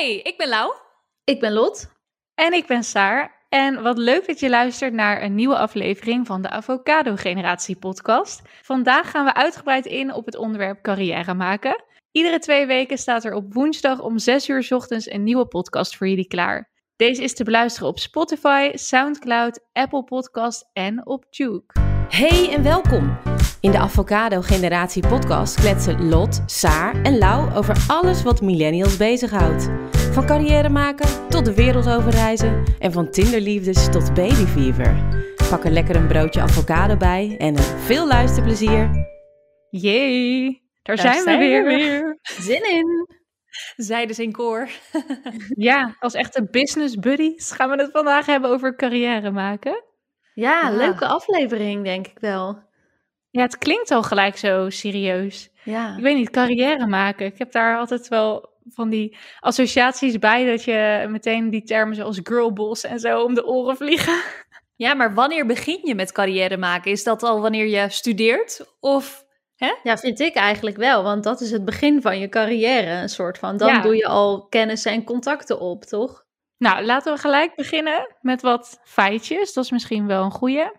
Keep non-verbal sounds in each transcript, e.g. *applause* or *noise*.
Hey, ik ben Lau. Ik ben Lot. En ik ben Saar. En wat leuk dat je luistert naar een nieuwe aflevering van de Avocado Generatie podcast. Vandaag gaan we uitgebreid in op het onderwerp carrière maken. Iedere twee weken staat er op woensdag om 6 uur 's ochtends een nieuwe podcast voor jullie klaar. Deze is te beluisteren op Spotify, SoundCloud, Apple Podcast en op Duke. Hey en welkom. In de Avocado Generatie podcast kletsen Lot, Saar en Lau over alles wat millennials bezighoudt. Van carrière maken tot de wereld overreizen en van tinderliefdes tot babyfever. Pak er lekker een broodje avocado bij en veel luisterplezier. Yay, daar, zijn, we weer. Zin in. Zijdes in koor. *laughs* Ja, als echte business buddies gaan we het vandaag hebben over carrière maken. Ja, Ja. leuke aflevering denk ik wel. Ja, het klinkt al gelijk zo serieus. Ja. Ik weet niet, carrière maken. Ik heb daar altijd wel van die associaties bij dat je meteen die termen zoals girlboss en zo om de oren vliegen. Ja, maar wanneer begin je met carrière maken? Is dat al wanneer je studeert? Of ja, vind ik eigenlijk wel, want dat is het begin van je carrière, een soort van. Dan Ja. doe je al kennis en contacten op, toch? Nou, laten we gelijk beginnen met wat feitjes. Dat is misschien wel een goeie.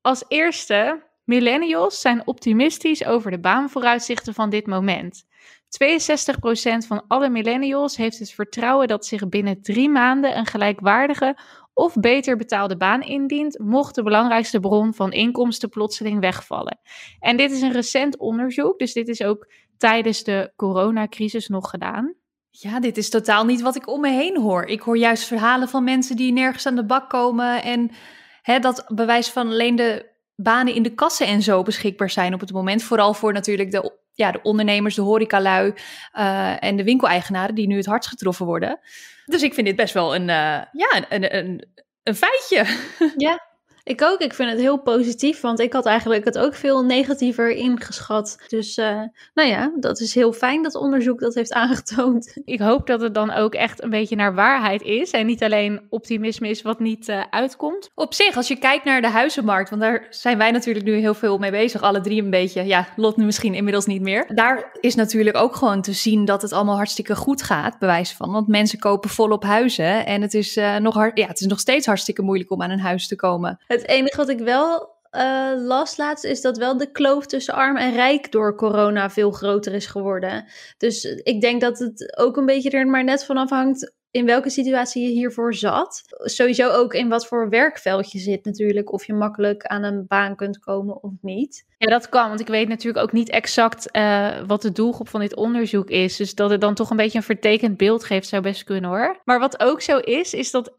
Als eerste, millennials zijn optimistisch over de baanvooruitzichten van dit moment. 62% van alle millennials heeft het vertrouwen dat zich binnen drie maanden een gelijkwaardige of beter betaalde baan indient, mocht de belangrijkste bron van inkomsten plotseling wegvallen. En dit is een recent onderzoek, dus dit is ook tijdens de coronacrisis nog gedaan. Ja, dit is totaal niet wat ik om me heen hoor. Ik hoor juist verhalen van mensen die nergens aan de bak komen en hè, dat bewijs van alleen de banen in de kassen en zo beschikbaar zijn op het moment. Vooral voor natuurlijk de, ja, de ondernemers, de horecalui eh, en de winkeleigenaren die nu het hardst getroffen worden. Dus ik vind dit best wel een, eh, ja, een, een, een, een feitje. Ja, ik ook. Ik vind het heel positief, want ik had eigenlijk het ook veel negatiever ingeschat. Dus, eh, nou ja, dat is heel fijn dat onderzoek dat heeft aangetoond. *laughs* Ik hoop dat het dan ook echt een beetje naar waarheid is en niet alleen optimisme is wat niet eh, uitkomt. Op zich, als je kijkt naar de huizenmarkt, want daar zijn wij natuurlijk nu heel veel mee bezig, alle drie een beetje. Ja, Lot nu misschien inmiddels niet meer. Daar is natuurlijk ook gewoon te zien dat het allemaal hartstikke goed gaat, bewijs van. Want mensen kopen volop huizen en het is, eh, nog, hard, ja, het is nog steeds hartstikke moeilijk om aan een huis te komen. Het enige wat ik wel eh, las laatst is dat wel de kloof tussen arm en rijk door corona veel groter is geworden. Dus ik denk dat het ook een beetje er maar net van afhangt in welke situatie je hiervoor zat. Sowieso ook in wat voor werkveld je zit natuurlijk. Of je makkelijk aan een baan kunt komen of niet. Ja, dat kan, want ik weet natuurlijk ook niet exact eh, wat de doelgroep van dit onderzoek is. Dus dat het dan toch een beetje een vertekend beeld geeft, zou best kunnen hoor. Maar wat ook zo is, is dat 71%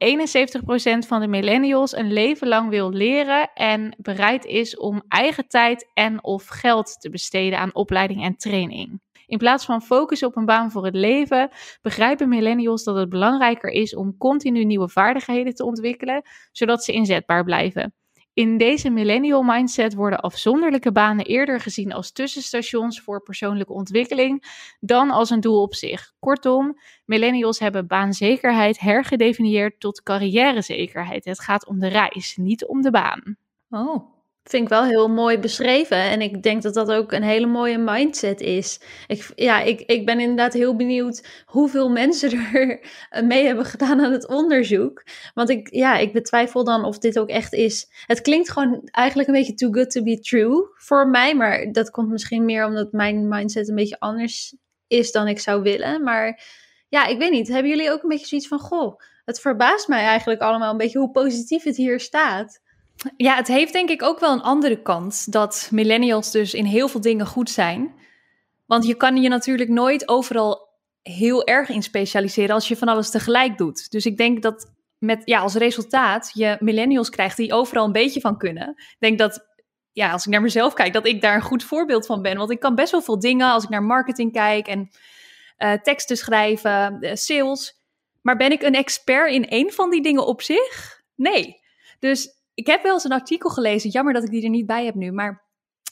van de millennials een leven lang wil leren en bereid is om eigen tijd en of geld te besteden aan opleiding en training. In plaats van focus op een baan voor het leven, begrijpen millennials dat het belangrijker is om continu nieuwe vaardigheden te ontwikkelen, zodat ze inzetbaar blijven. In deze millennial mindset worden afzonderlijke banen eerder gezien als tussenstations voor persoonlijke ontwikkeling dan als een doel op zich. Kortom, millennials hebben baanzekerheid hergedefinieerd tot carrièrezekerheid. Het gaat om de reis, niet om de baan. Oh. Vind ik wel heel mooi beschreven. En ik denk dat dat ook een hele mooie mindset is. Ik, ja, ik, ik ben inderdaad heel benieuwd hoeveel mensen *laughs* er mee hebben gedaan aan het onderzoek. Want ik, ja, ik betwijfel dan of dit ook echt is. Het klinkt gewoon eigenlijk een beetje too good to be true voor mij. Maar dat komt misschien meer omdat mijn mindset een beetje anders is dan ik zou willen. Maar ja, ik weet niet. Hebben jullie ook een beetje zoiets van: goh, het verbaast mij eigenlijk allemaal een beetje hoe positief het hier staat. Ja, het heeft denk ik ook wel een andere kant dat millennials dus in heel veel dingen goed zijn. Want je kan je natuurlijk nooit overal heel erg in specialiseren als je van alles tegelijk doet. Dus ik denk dat met ja, als resultaat je millennials krijgt die overal een beetje van kunnen. Ik denk dat ja, als ik naar mezelf kijk, dat ik daar een goed voorbeeld van ben. Want ik kan best wel veel dingen als ik naar marketing kijk en uh, teksten schrijven, uh, sales. Maar ben ik een expert in één van die dingen op zich? Nee. Dus ik heb wel eens een artikel gelezen, jammer dat ik die er niet bij heb nu, maar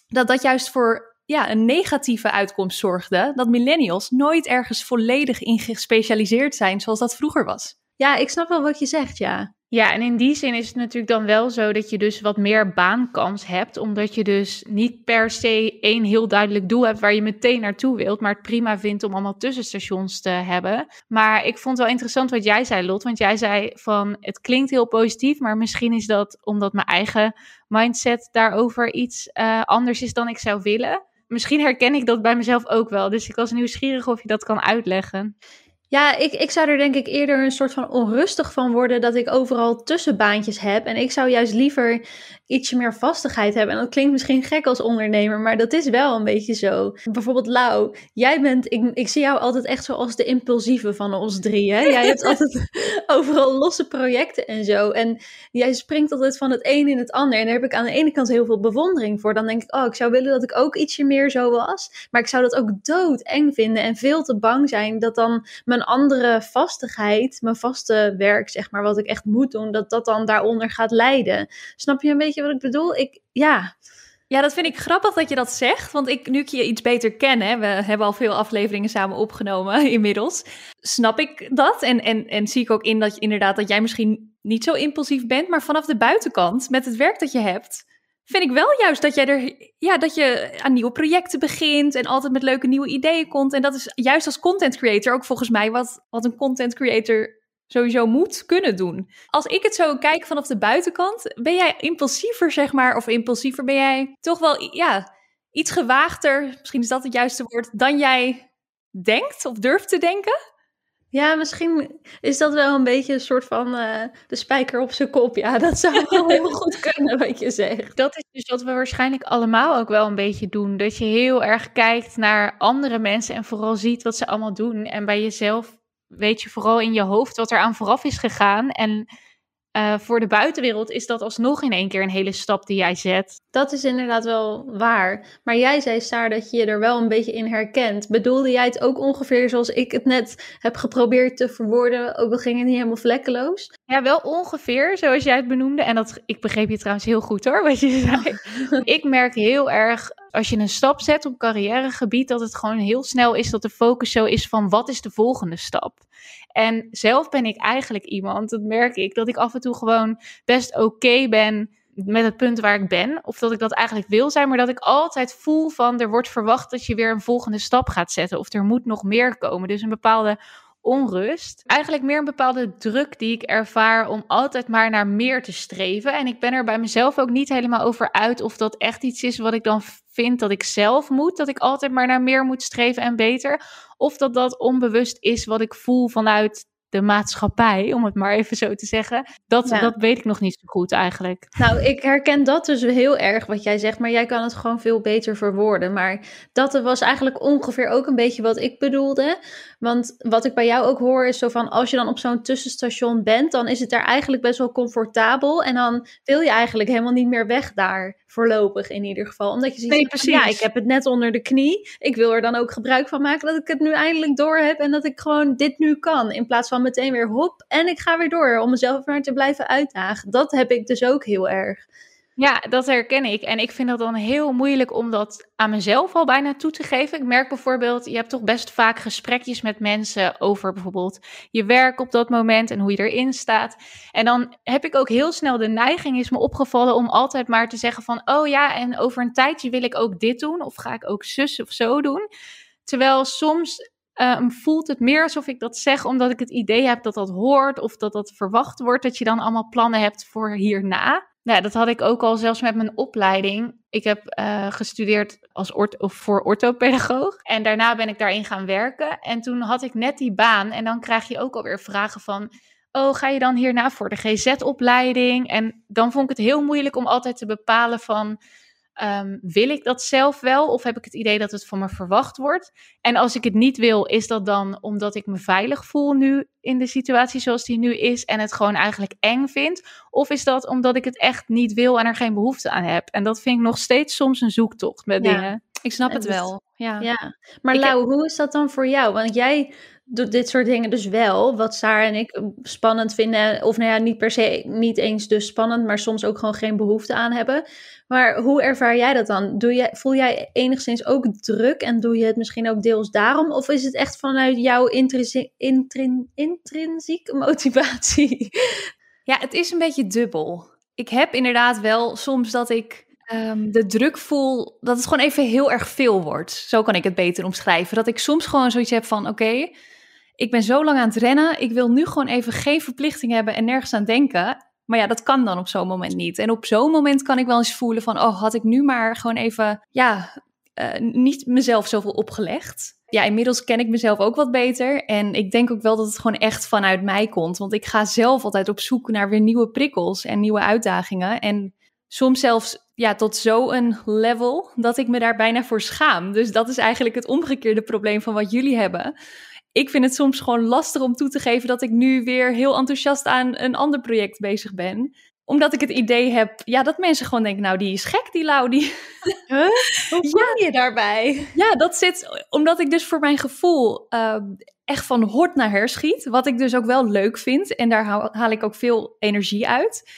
dat dat juist voor ja, een negatieve uitkomst zorgde. Dat millennials nooit ergens volledig in gespecialiseerd zijn zoals dat vroeger was. Ja, ik snap wel wat je zegt, ja. Ja, en in die zin is het natuurlijk dan wel zo dat je dus wat meer baankans hebt, omdat je dus niet per se één heel duidelijk doel hebt waar je meteen naartoe wilt, maar het prima vindt om allemaal tussenstations te hebben. Maar ik vond het wel interessant wat jij zei, Lot, want jij zei van het klinkt heel positief, maar misschien is dat omdat mijn eigen mindset daarover iets uh, anders is dan ik zou willen. Misschien herken ik dat bij mezelf ook wel, dus ik was nieuwsgierig of je dat kan uitleggen. Ja, ik, ik zou er denk ik eerder een soort van onrustig van worden dat ik overal tussenbaantjes heb. En ik zou juist liever ietsje meer vastigheid hebben. En dat klinkt misschien gek als ondernemer, maar dat is wel een beetje zo. Bijvoorbeeld Lau, jij bent, ik, ik zie jou altijd echt zo als de impulsieve van ons drie. Hè? Jij hebt *laughs* altijd overal losse projecten en zo. En jij springt altijd van het een in het ander. En daar heb ik aan de ene kant heel veel bewondering voor. Dan denk ik, oh, ik zou willen dat ik ook ietsje meer zo was. Maar ik zou dat ook doodeng vinden en veel te bang zijn dat dan mijn andere vastigheid, mijn vaste werk, zeg maar, wat ik echt moet doen, dat dat dan daaronder gaat lijden. Snap je een beetje wat ik bedoel? Ik, ja. Ja, dat vind ik grappig dat je dat zegt. Want ik, nu ik je iets beter ken, we hebben al veel afleveringen samen opgenomen *laughs* inmiddels. Snap ik dat? En, en, en zie ik ook in dat je inderdaad dat jij misschien niet zo impulsief bent. Maar vanaf de buitenkant, met het werk dat je hebt, vind ik wel juist dat jij er, ja, dat je aan nieuwe projecten begint en altijd met leuke nieuwe ideeën komt. En dat is juist als content creator ook volgens mij wat, wat een content creator sowieso moet kunnen doen. Als ik het zo kijk vanaf de buitenkant, ben jij impulsiever, zeg maar, of impulsiever ben jij toch wel, ja, iets gewaagder, misschien is dat het juiste woord, dan jij denkt of durft te denken? Ja, misschien is dat wel een beetje een soort van uh, de spijker op zijn kop. Ja, dat zou *laughs* wel heel goed kunnen wat je zegt. Dat is dus wat we waarschijnlijk allemaal ook wel een beetje doen. Dat je heel erg kijkt naar andere mensen en vooral ziet wat ze allemaal doen. En bij jezelf weet je vooral in je hoofd wat er aan vooraf is gegaan. En uh, voor de buitenwereld is dat alsnog in één keer een hele stap die jij zet. Dat is inderdaad wel waar. Maar jij zei, Saar, dat je je er wel een beetje in herkent. Bedoelde jij het ook ongeveer zoals ik het net heb geprobeerd te verwoorden? Ook al ging het niet helemaal vlekkeloos? Ja, wel ongeveer zoals jij het benoemde. En dat, ik begreep je trouwens heel goed hoor, wat je zei. *laughs* ik merk heel erg als je een stap zet op carrièregebied, dat het gewoon heel snel is dat de focus zo is van wat is de volgende stap. En zelf ben ik eigenlijk iemand, dat merk ik, dat ik af en toe gewoon best oké ben met het punt waar ik ben. Of dat ik dat eigenlijk wil zijn, maar dat ik altijd voel van er wordt verwacht dat je weer een volgende stap gaat zetten. Of er moet nog meer komen. Dus een bepaalde onrust. Eigenlijk meer een bepaalde druk die ik ervaar om altijd maar naar meer te streven. En ik ben er bij mezelf ook niet helemaal over uit of dat echt iets is wat ik dan vind dat ik zelf moet. Dat ik altijd maar naar meer moet streven en beter. Of dat dat onbewust is wat ik voel vanuit de maatschappij, om het maar even zo te zeggen. Dat, dat weet ik nog niet zo goed eigenlijk. Nou, ik herken dat dus heel erg wat jij zegt, maar jij kan het gewoon veel beter verwoorden. Maar dat was eigenlijk ongeveer ook een beetje wat ik bedoelde. Want wat ik bij jou ook hoor is zo van, als je dan op zo'n tussenstation bent, dan is het daar eigenlijk best wel comfortabel. En dan wil je eigenlijk helemaal niet meer weg daar, voorlopig in ieder geval. Omdat je ziet, nee, precies. ja, ik heb het net onder de knie. Ik wil er dan ook gebruik van maken dat ik het nu eindelijk door heb en dat ik gewoon dit nu kan. In plaats van meteen weer hop en ik ga weer door om mezelf maar te blijven uitdagen. Dat heb ik dus ook heel erg. Ja, dat herken ik. En ik vind dat dan heel moeilijk om dat aan mezelf al bijna toe te geven. Ik merk bijvoorbeeld, je hebt toch best vaak gesprekjes met mensen over bijvoorbeeld je werk op dat moment en hoe je erin staat. En dan heb ik ook heel snel de neiging, is me opgevallen, om altijd maar te zeggen van, oh ja, en over een tijdje wil ik ook dit doen. Of ga ik ook zus of zo doen. Terwijl soms um, voelt het meer alsof ik dat zeg omdat ik het idee heb dat dat hoort of dat dat verwacht wordt, dat je dan allemaal plannen hebt voor hierna. Nou, dat had ik ook al zelfs met mijn opleiding. Ik heb uh, gestudeerd als voor orthopedagoog. En daarna ben ik daarin gaan werken. En toen had ik net die baan. En dan krijg je ook alweer vragen van... Oh, ga je dan hierna voor de GZ-opleiding? En dan vond ik het heel moeilijk om altijd te bepalen van... Ehm, wil ik dat zelf wel of heb ik het idee dat het van me verwacht wordt? En als ik het niet wil, is dat dan omdat ik me veilig voel nu in de situatie zoals die nu is en het gewoon eigenlijk eng vind? Of is dat omdat ik het echt niet wil en er geen behoefte aan heb? En dat vind ik nog steeds soms een zoektocht met dingen. Ik snap het wel. Ja. ja. Maar Lau, hoe is dat dan voor jou? Want jij doet dit soort dingen dus wel, wat Saar en ik spannend vinden. Of nou ja, niet per se, niet eens dus spannend, maar soms ook gewoon geen behoefte aan hebben. Maar hoe ervaar jij dat dan? Doe jij, voel jij enigszins ook druk en doe je het misschien ook deels daarom? Of is het echt vanuit jouw intrinsieke *laughs* motivatie? Ja, het is een beetje dubbel. Ik heb inderdaad wel soms dat ik ehm, de druk voel dat het gewoon even heel erg veel wordt. Zo kan ik het beter omschrijven. Dat ik soms gewoon zoiets heb van: oké, ik ben zo lang aan het rennen. Ik wil nu gewoon even geen verplichting hebben en nergens aan denken. Maar ja, dat kan dan op zo'n moment niet. En op zo'n moment kan ik wel eens voelen van, oh, had ik nu maar gewoon even, ja, uh, niet mezelf zoveel opgelegd. Ja, inmiddels ken ik mezelf ook wat beter. En ik denk ook wel dat het gewoon echt vanuit mij komt. Want ik ga zelf altijd op zoek naar weer nieuwe prikkels en nieuwe uitdagingen. En soms zelfs ja, tot zo'n level dat ik me daar bijna voor schaam. Dus dat is eigenlijk het omgekeerde probleem van wat jullie hebben ik vind het soms gewoon lastig om toe te geven dat ik nu weer heel enthousiast aan een ander project bezig ben. Omdat ik het idee heb, ja, dat mensen gewoon denken, nou, die is gek, die Lau. Die... *laughs* Huh? Hoe voel je daarbij? Ja, dat zit, omdat ik dus voor mijn gevoel uh, echt van hort naar her schiet. Wat ik dus ook wel leuk vind. En daar haal, haal ik ook veel energie uit.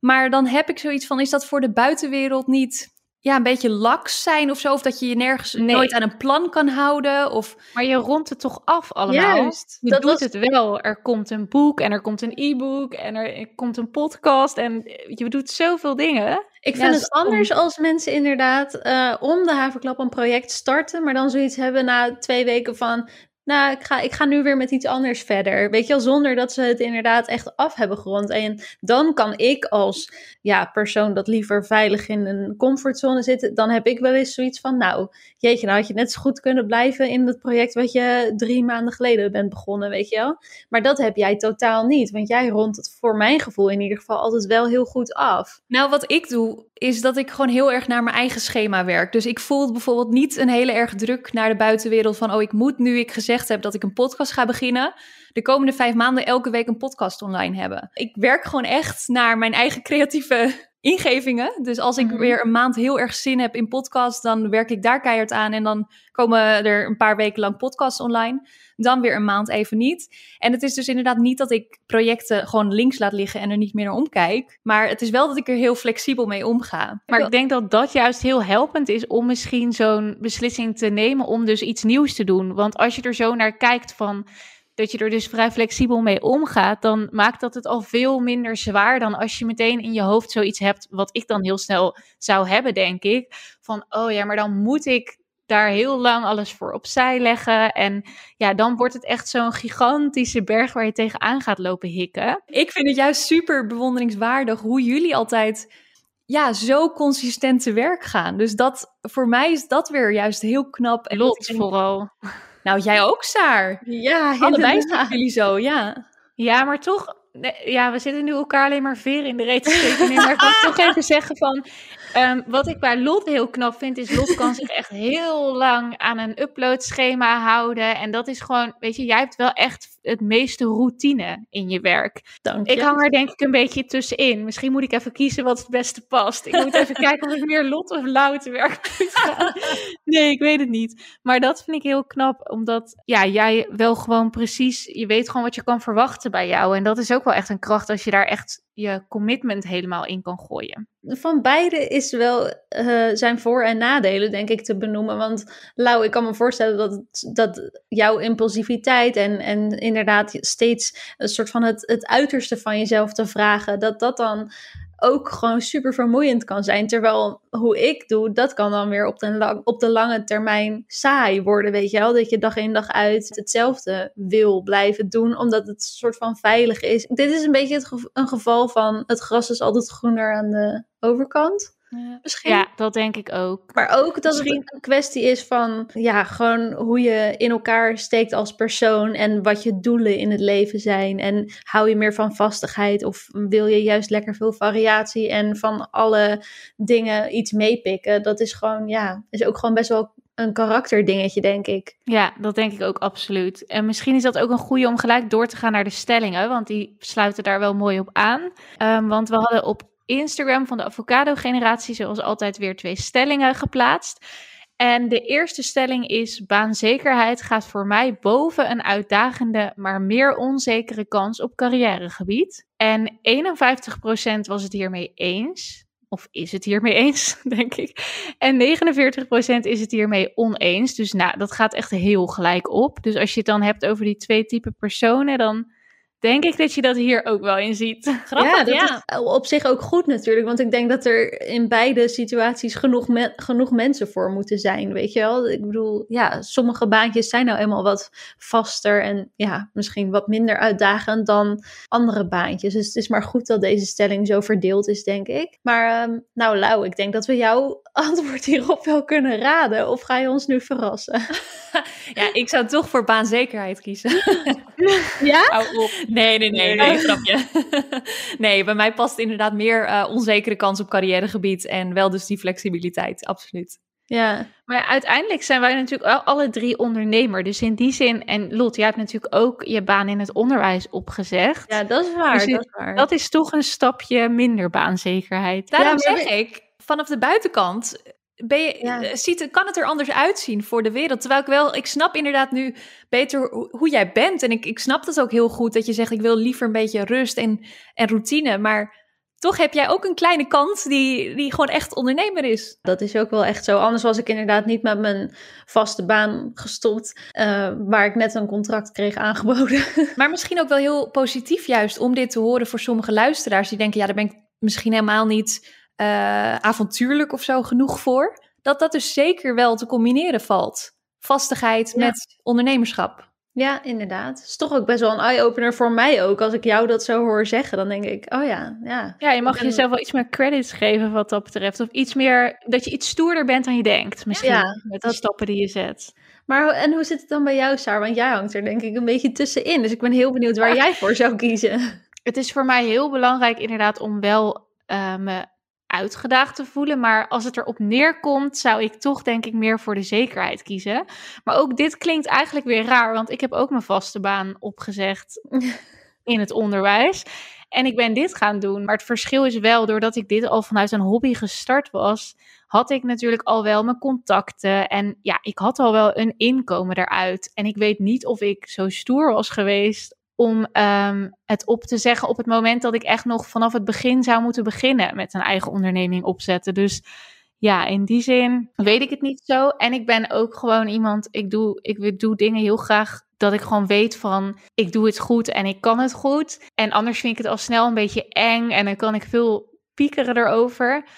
Maar dan heb ik zoiets van, is dat voor de buitenwereld niet ja, een beetje laks zijn of zo. Of dat je je nergens nooit aan een plan kan houden. Of... Maar je rondt het toch af allemaal? Juist, je dat doet het wel. Er komt een boek en er komt een e-book en er komt een podcast. En je doet zoveel dingen. Ik vind het anders als mensen inderdaad uh, om de haverklap een project starten, maar dan zoiets hebben na twee weken van, nou, ik ga, ik ga nu weer met iets anders verder. Weet je wel, zonder dat ze het inderdaad echt af hebben gerond. En dan kan ik als ja, persoon dat liever veilig in een comfortzone zit, dan heb ik wel eens zoiets van, nou, jeetje, nou had je net zo goed kunnen blijven in het project wat je drie maanden geleden bent begonnen, weet je wel. Maar dat heb jij totaal niet, want jij rondt het voor mijn gevoel in ieder geval altijd wel heel goed af. Nou, wat ik doe, is dat ik gewoon heel erg naar mijn eigen schema werk. Dus ik voel bijvoorbeeld niet een hele erg druk naar de buitenwereld van, oh, ik moet nu ik gezegd heb dat ik een podcast ga beginnen, de komende vijf maanden elke week een podcast online hebben. Ik werk gewoon echt naar mijn eigen creatieve *laughs* ingevingen. Dus als ik mhm. weer een maand heel erg zin heb in podcast, dan werk ik daar keihard aan. En dan komen er een paar weken lang podcasts online. Dan weer een maand even niet. En het is dus inderdaad niet dat ik projecten gewoon links laat liggen en er niet meer naar omkijk. Maar het is wel dat ik er heel flexibel mee omga. Maar ik denk dat dat juist heel helpend is om misschien zo'n beslissing te nemen om dus iets nieuws te doen. Want als je er zo naar kijkt van dat je er dus vrij flexibel mee omgaat, dan maakt dat het al veel minder zwaar dan als je meteen in je hoofd zoiets hebt, wat ik dan heel snel zou hebben, denk ik. Van, oh ja, maar dan moet ik daar heel lang alles voor opzij leggen. En ja, dan wordt het echt zo'n gigantische berg waar je tegenaan gaat lopen hikken. Ik vind het juist super bewonderingswaardig hoe jullie altijd ja, zo consistent te werk gaan. Dus dat, voor mij is dat weer juist heel knap. En Lot vooral. Nou, jij ook, Saar. Ja, Allebei zijn jullie zo, ja. Ja, maar toch, ja, we zitten nu elkaar alleen maar veren in de reet te steken. maar ik wil toch even zeggen van, Ehm, wat ik bij Lot heel knap vind, is Lot kan zich echt heel lang aan een uploadschema houden. En dat is gewoon, weet je, jij hebt wel echt het meeste routine in je werk. Dank je. Ik hang er denk ik een beetje tussenin. Misschien moet ik even kiezen wat het beste past. Ik moet even *laughs* kijken of ik meer Lot of Lau te werk moet gaan. Nee, ik weet het niet. Maar dat vind ik heel knap, omdat ja, jij wel gewoon precies, je weet gewoon wat je kan verwachten bij jou. En dat is ook wel echt een kracht als je daar echt je commitment helemaal in kan gooien. Van beide is wel uh, zijn voor- en nadelen, denk ik, te benoemen. Want Lau, ik kan me voorstellen dat, dat jouw impulsiviteit en, en inderdaad steeds een soort van het, het uiterste van jezelf te vragen, dat dat dan ook gewoon super vermoeiend kan zijn. Terwijl hoe ik doe, dat kan dan weer op de, lang, op de lange termijn saai worden, weet je wel. Dat je dag in dag uit hetzelfde wil blijven doen, omdat het een soort van veilig is. Dit is een beetje het een geval van het gras is altijd groener aan de overkant. Ja. Misschien. Ja, dat denk ik ook. Maar ook dat Misschien... het een kwestie is van, ja, gewoon hoe je in elkaar steekt als persoon en wat je doelen in het leven zijn. En hou je meer van vastigheid of wil je juist lekker veel variatie en van alle dingen iets meepikken? Dat is gewoon, ja, is ook gewoon best wel een karakterdingetje, denk ik. Ja, dat denk ik ook absoluut. En misschien is dat ook een goede om gelijk door te gaan naar de stellingen, want die sluiten daar wel mooi op aan. Um, want we hadden op Instagram van de Avocado-generatie, zoals altijd, weer twee stellingen geplaatst. En de eerste stelling is: baanzekerheid gaat voor mij boven een uitdagende, maar meer onzekere kans op carrièregebied. En 51% was het hiermee eens. Of is het hiermee *laughs* eens, denk ik. En 49% is het hiermee oneens. Dus nou, dat gaat echt heel gelijk op. Dus als je het dan hebt over die twee typen personen, dan denk ik dat je dat hier ook wel in ziet. Grappig, ja, dat is op zich ook goed natuurlijk. Want ik denk dat er in beide situaties genoeg, genoeg mensen voor moeten zijn, weet je wel. Ik bedoel, ja, sommige baantjes zijn nou eenmaal wat vaster en ja, misschien wat minder uitdagend dan andere baantjes. Dus het is maar goed dat deze stelling zo verdeeld is, denk ik. Maar um, nou, Lau, ik denk dat we jouw *laughs* antwoord hierop wel kunnen raden. Of ga je ons nu verrassen? *laughs* ja, ik zou toch voor baanzekerheid kiezen. ja? *laughs* Nee, nee, nee, nee, grapje. *laughs* nee, bij mij past inderdaad meer uh, onzekere kans op carrièregebied en wel dus die flexibiliteit, absoluut. Ja, maar uiteindelijk zijn wij natuurlijk alle drie ondernemer. Dus in die zin, en Lot, jij hebt natuurlijk ook je baan in het onderwijs opgezegd. Ja, dat is waar. Dus dat, is waar. dat is toch een stapje minder baanzekerheid. Daarom ja, zeg ik, vanaf de buitenkant ben je, eh, ziet, kan het er anders uitzien voor de wereld. Terwijl ik wel, ik snap inderdaad nu beter hoe jij bent. En ik, ik snap dat ook heel goed dat je zegt, ik wil liever een beetje rust en, en routine. Maar toch heb jij ook een kleine kant die, die gewoon echt ondernemer is. Dat is ook wel echt zo. Anders was ik inderdaad niet met mijn vaste baan gestopt, uh, waar ik net een contract kreeg aangeboden. *laughs* Maar misschien ook wel heel positief juist om dit te horen voor sommige luisteraars die denken, ja, daar ben ik misschien helemaal niet uh, avontuurlijk of zo genoeg voor. Dat dat dus zeker wel te combineren valt. Vastigheid met ondernemerschap. Ja, inderdaad. Het is toch ook best wel een eye-opener voor mij ook. Als ik jou dat zo hoor zeggen, dan denk ik, oh ja, ja. Ja, je mag jezelf wel iets meer credits geven wat dat betreft. Of iets meer, dat je iets stoerder bent dan je denkt. Misschien ja, met de stappen die je zet. Maar en hoe zit het dan bij jou, Saar? Want jij hangt er denk ik een beetje tussenin. Dus ik ben heel benieuwd waar jij voor zou kiezen. Het is voor mij heel belangrijk inderdaad om wel uh, me uitgedaagd te voelen. Maar als het erop neerkomt, zou ik toch denk ik meer voor de zekerheid kiezen. Maar ook dit klinkt eigenlijk weer raar, want ik heb ook mijn vaste baan opgezegd *laughs* in het onderwijs. En ik ben dit gaan doen. Maar het verschil is wel, doordat ik dit al vanuit een hobby gestart was, had ik natuurlijk al wel mijn contacten. En ja, ik had al wel een inkomen eruit. En ik weet niet of ik zo stoer was geweest om um, het op te zeggen op het moment dat ik echt nog vanaf het begin zou moeten beginnen met een eigen onderneming opzetten. Dus ja, in die zin weet ik het niet zo. En ik ben ook gewoon iemand, ik doe, ik doe dingen heel graag dat ik gewoon weet van ik doe het goed en ik kan het goed. En anders vind ik het al snel een beetje eng en dan kan ik veel piekeren erover.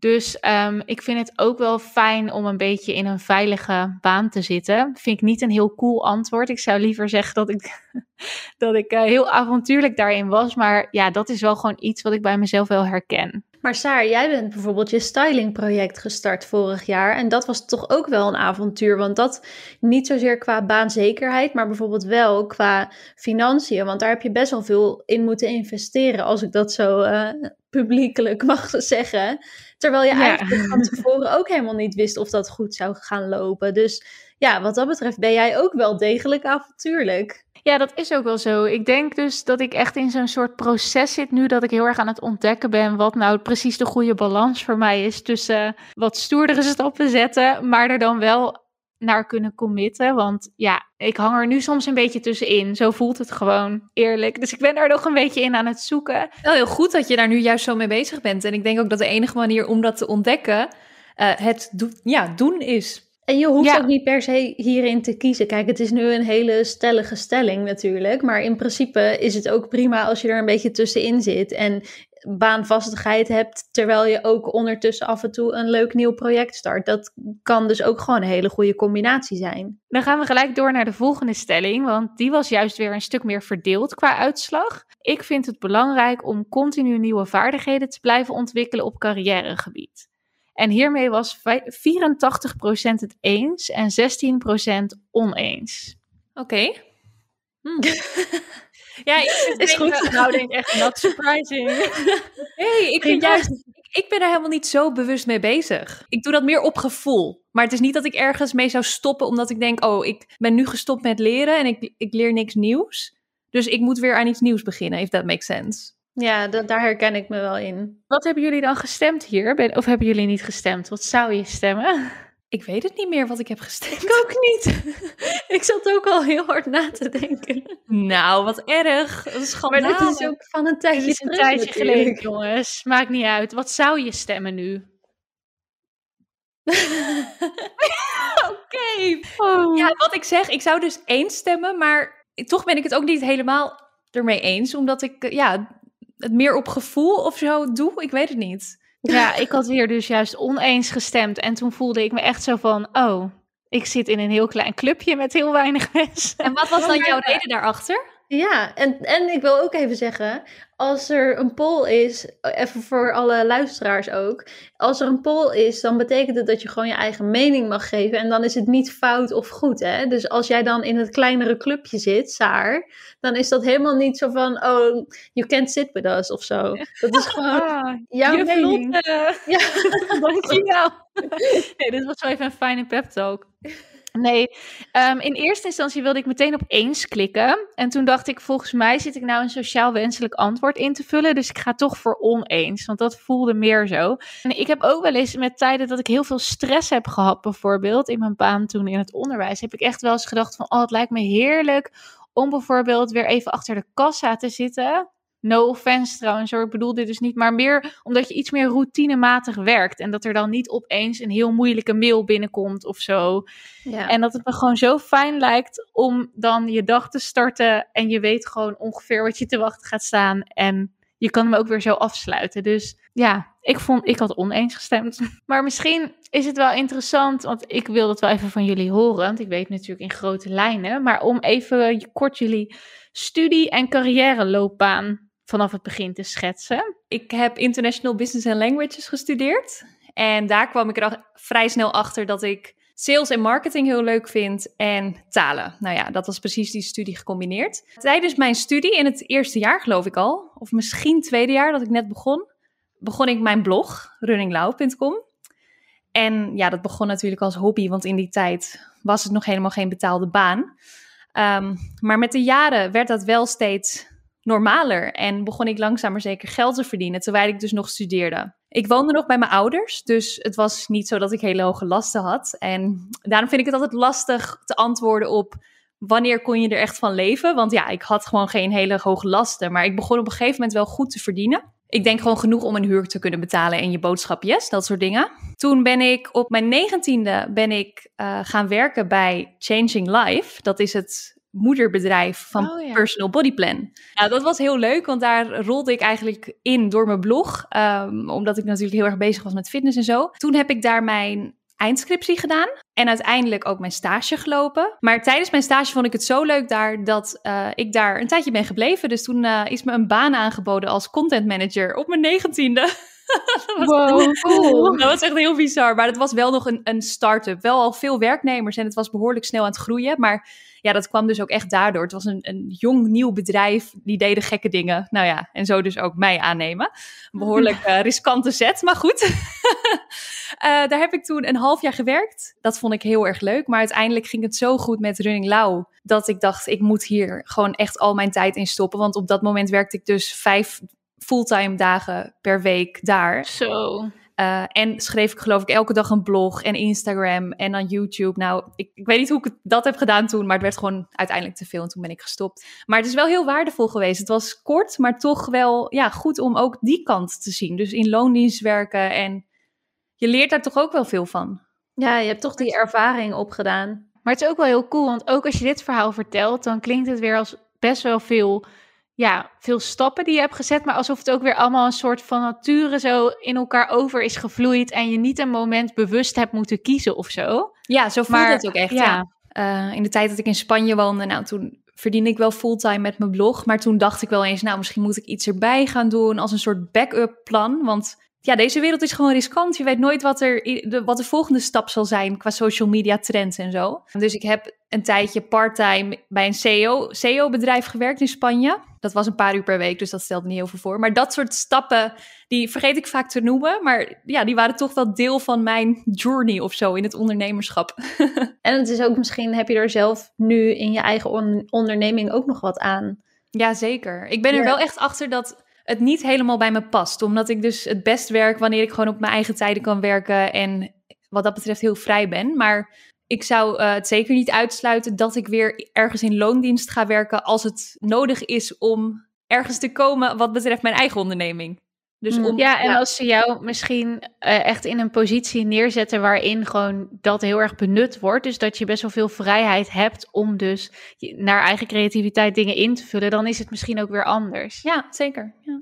Dus um, ik vind het ook wel fijn om een beetje in een veilige baan te zitten. Vind ik niet een heel cool antwoord. Ik zou liever zeggen dat ik, *laughs* dat ik uh, heel avontuurlijk daarin was. Maar ja, dat is wel gewoon iets wat ik bij mezelf wel herken. Maar Saar, jij bent bijvoorbeeld je stylingproject gestart vorig jaar. En dat was toch ook wel een avontuur. Want dat niet zozeer qua baanzekerheid, maar bijvoorbeeld wel qua financiën. Want daar heb je best wel veel in moeten investeren, als ik dat zo uh, publiekelijk *laughs* mag zeggen. Terwijl je eigenlijk van tevoren ook helemaal niet wist of dat goed zou gaan lopen. Dus ja, wat dat betreft ben jij ook wel degelijk avontuurlijk. Ja, dat is ook wel zo. Ik denk dus dat ik echt in zo'n soort proces zit nu dat ik heel erg aan het ontdekken ben wat nou precies de goede balans voor mij is tussen wat stoerdere stappen zetten, maar er dan wel naar kunnen committen. Want ja, ik hang er nu soms een beetje tussenin. Zo voelt het gewoon eerlijk. Dus ik ben daar nog een beetje in aan het zoeken. Wel heel goed dat je daar nu juist zo mee bezig bent. En ik denk ook dat de enige manier om dat te ontdekken uh, het do ja, doen is. En je hoeft ook niet per se hierin te kiezen. Kijk, het is nu een hele stellige stelling natuurlijk. Maar in principe is het ook prima als je er een beetje tussenin zit. En baanvastigheid hebt, terwijl je ook ondertussen af en toe een leuk nieuw project start. Dat kan dus ook gewoon een hele goede combinatie zijn. Dan gaan we gelijk door naar de volgende stelling, want die was juist weer een stuk meer verdeeld qua uitslag. Ik vind het belangrijk om continu nieuwe vaardigheden te blijven ontwikkelen op carrièregebied. En hiermee was 84% het eens en 16% oneens. Oké. Hmm. *laughs* Ja, ik is goed. Nou, denk echt not surprising. *laughs* hey, ik vind juist, ik ben er helemaal niet zo bewust mee bezig. Ik doe dat meer op gevoel. Maar het is niet dat ik ergens mee zou stoppen omdat ik denk, oh, ik ben nu gestopt met leren en ik, ik leer niks nieuws. Dus ik moet weer aan iets nieuws beginnen, if that makes sense. Ja, dat, daar herken ik me wel in. Wat hebben jullie dan gestemd hier? Of hebben jullie niet gestemd? Wat zou je stemmen? Ik weet het niet meer wat ik heb gestemd. Ik ook niet. *laughs* ik zat ook al heel hard na te denken. Nou, wat erg. Dat is Maar dit is ook van een tijdje, is een tijdje geleden, jongens. Maakt niet uit. Wat zou je stemmen nu? *laughs* Oké. Oh. Ja, wat ik zeg, ik zou dus één stemmen, maar toch ben ik het ook niet helemaal ermee eens, omdat ik eh, ja, het meer op gevoel of zo doe. Ik weet het niet. Ja, ik had weer dus juist oneens gestemd. En toen voelde ik me echt zo van, oh, ik zit in een heel klein clubje met heel weinig *laughs* mensen. En wat was dan jouw reden daarachter? Ja, en, en ik wil ook even zeggen, als er een poll is, even voor alle luisteraars ook, als er een poll is, dan betekent het dat je gewoon je eigen mening mag geven en dan is het niet fout of goed, hè? Dus als jij dan in het kleinere clubje zit, Saar, dan is dat helemaal niet zo van, oh, you can't sit with us of zo. Dat is *laughs* gewoon Ah, jouw je mening. vlotte. *laughs* Ja. Dankjewel. *laughs* Nee, dit was wel even een fijne pep talk. Nee, ehm, in eerste instantie wilde ik meteen op eens klikken. En toen dacht ik, volgens mij zit ik nou een sociaal wenselijk antwoord in te vullen. Dus ik ga toch voor oneens, want dat voelde meer zo. En ik heb ook wel eens met tijden dat ik heel veel stress heb gehad, bijvoorbeeld in mijn baan toen in het onderwijs, heb ik echt wel eens gedacht van, oh, het lijkt me heerlijk om bijvoorbeeld weer even achter de kassa te zitten. No offense trouwens hoor, ik bedoel dit dus niet, maar meer omdat je iets meer routinematig werkt en dat er dan niet opeens een heel moeilijke mail binnenkomt of zo. Ja. En dat het me gewoon zo fijn lijkt om dan je dag te starten en je weet gewoon ongeveer wat je te wachten gaat staan en je kan hem ook weer zo afsluiten. Dus ja, ik vond, ik had oneens gestemd. *laughs* Maar misschien is het wel interessant, want ik wil dat wel even van jullie horen, want ik weet natuurlijk in grote lijnen, maar om even kort jullie studie- en carrière-loopbaan vanaf het begin te schetsen. Ik heb International Business and Languages gestudeerd. En daar kwam ik er vrij snel achter dat ik sales en marketing heel leuk vind en talen. Nou ja, dat was precies die studie gecombineerd. Tijdens mijn studie, in het eerste jaar geloof ik al, of misschien tweede jaar dat ik net begon, begon ik mijn blog, runninglau.com. En ja, dat begon natuurlijk als hobby, want in die tijd was het nog helemaal geen betaalde baan. Um, maar met de jaren werd dat wel steeds normaler en begon ik langzaam maar zeker geld te verdienen, terwijl ik dus nog studeerde. Ik woonde nog bij mijn ouders, dus het was niet zo dat ik hele hoge lasten had. En daarom vind ik het altijd lastig te antwoorden op wanneer kon je er echt van leven. Want ja, ik had gewoon geen hele hoge lasten, maar ik begon op een gegeven moment wel goed te verdienen. Ik denk gewoon genoeg om een huur te kunnen betalen en je boodschapjes, dat soort dingen. Toen ben ik op mijn negentiende ben ik uh, gaan werken bij Changing Life. Dat is het moederbedrijf van Oh, ja. Personal Body Plan. Ja, dat was heel leuk, want daar rolde ik eigenlijk in door mijn blog. ehm, omdat ik natuurlijk heel erg bezig was met fitness en zo. Toen heb ik daar mijn eindscriptie gedaan. En uiteindelijk ook mijn stage gelopen. Maar tijdens mijn stage vond ik het zo leuk daar dat eh, ik daar een tijdje ben gebleven. Dus toen eh, is me een baan aangeboden als content manager op mijn negentiende. *laughs* Dat was- Wow, cool. *laughs* dat was echt heel bizar. Maar het was wel nog een, een start-up. Wel al veel werknemers en het was behoorlijk snel aan het groeien. Maar ja, dat kwam dus ook echt daardoor. Het was een, een jong, nieuw bedrijf. Die deden gekke dingen. Nou ja, en zo dus ook mij aannemen. Een *laughs* behoorlijk eh, riskante zet, maar goed. Eh, daar heb ik toen een half jaar gewerkt. Dat vond ik heel erg leuk. Maar uiteindelijk ging het zo goed met Running Lauw. Dat ik dacht, ik moet hier gewoon echt al mijn tijd in stoppen. Want op dat moment werkte ik dus vijf fulltime dagen per week daar. Zo. Uh, en schreef ik geloof ik elke dag een blog en Instagram en dan YouTube. Nou, ik, ik weet niet hoe ik dat heb gedaan toen, maar het werd gewoon uiteindelijk te veel en toen ben ik gestopt. Maar het is wel heel waardevol geweest. Het was kort, maar toch wel ja, goed om ook die kant te zien. Dus in loondienst werken en je leert daar toch ook wel veel van. Ja, je hebt toch die ervaring opgedaan. Maar het is ook wel heel cool, want ook als je dit verhaal vertelt, dan klinkt het weer als best wel veel, ja, veel stappen die je hebt gezet, maar alsof het ook weer allemaal een soort van nature zo in elkaar over is gevloeid en je niet een moment bewust hebt moeten kiezen of zo. Ja, zo voelt Maar het ook echt. Ja. Eh, in de tijd dat ik in Spanje woonde, nou toen verdiende ik wel fulltime met mijn blog. Maar toen dacht ik wel eens, nou misschien moet ik iets erbij gaan doen als een soort backup plan. Want ja, deze wereld is gewoon riskant. Je weet nooit wat, er, de, wat de volgende stap zal zijn qua social media trends en zo. Dus ik heb een tijdje parttime bij een CEO, CEO-bedrijf gewerkt in Spanje. Dat was een paar uur per week, dus dat stelde niet heel veel voor. Maar dat soort stappen, die vergeet ik vaak te noemen. Maar ja, die waren toch wel deel van mijn journey of zo in het ondernemerschap. *laughs* En het is ook misschien, heb je er zelf nu in je eigen on- onderneming ook nog wat aan. Ja, zeker. Ik ben er Ja. wel echt achter dat het niet helemaal bij me past. Omdat ik dus het best werk wanneer ik gewoon op mijn eigen tijden kan werken. En wat dat betreft heel vrij ben. Maar ik zou eh, het zeker niet uitsluiten dat ik weer ergens in loondienst ga werken. Als het nodig is om ergens te komen wat betreft mijn eigen onderneming. Dus Mm. om, Ja, en als ze jou misschien eh, echt in een positie neerzetten waarin gewoon dat heel erg benut wordt, dus dat je best wel veel vrijheid hebt om dus je- naar eigen creativiteit dingen in te vullen, dan is het misschien ook weer anders. ja zeker. Ja.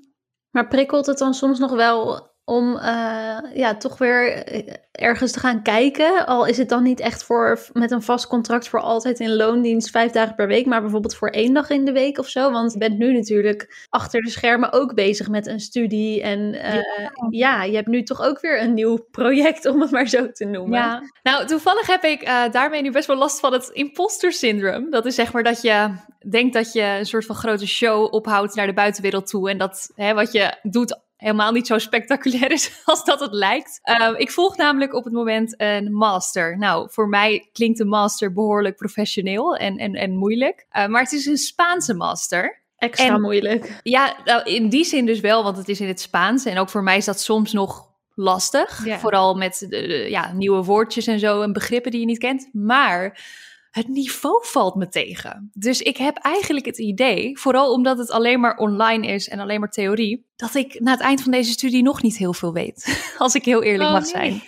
Maar prikkelt het dan soms nog wel om eh, ja, toch weer eh, ergens te gaan kijken? Al is het dan niet echt voor, met een vast contract voor altijd in loondienst vijf dagen per week, maar bijvoorbeeld voor één dag in de week of zo. Want je bent nu natuurlijk achter de schermen ook bezig met een studie. En eh, ja. je hebt nu toch ook weer een nieuw project, om het maar zo te noemen. Ja. Nou, toevallig heb ik daarmee nu best wel last van het imposter syndroom. Dat is zeg maar dat je denkt dat je een soort van grote show ophoudt naar de buitenwereld toe. En dat hè, wat je doet helemaal niet zo spectaculair is *laughs* als dat het lijkt. Eh, ik volg namelijk op het moment een master. Nou, voor mij klinkt een master behoorlijk professioneel en, en, en moeilijk. Eh, maar het is een Spaanse master. Extra En- moeilijk. Ja, nou, in die zin dus wel, want het is in het Spaans. En ook voor mij is dat soms nog lastig. Ja. Vooral met ja, nieuwe woordjes en zo en begrippen die je niet kent. Maar het niveau valt me tegen. Dus ik heb eigenlijk het idee, vooral omdat het alleen maar online is en alleen maar theorie, dat ik na het eind van deze studie nog niet heel veel weet. *laughs* Als ik heel eerlijk Oh, mag nee. zijn.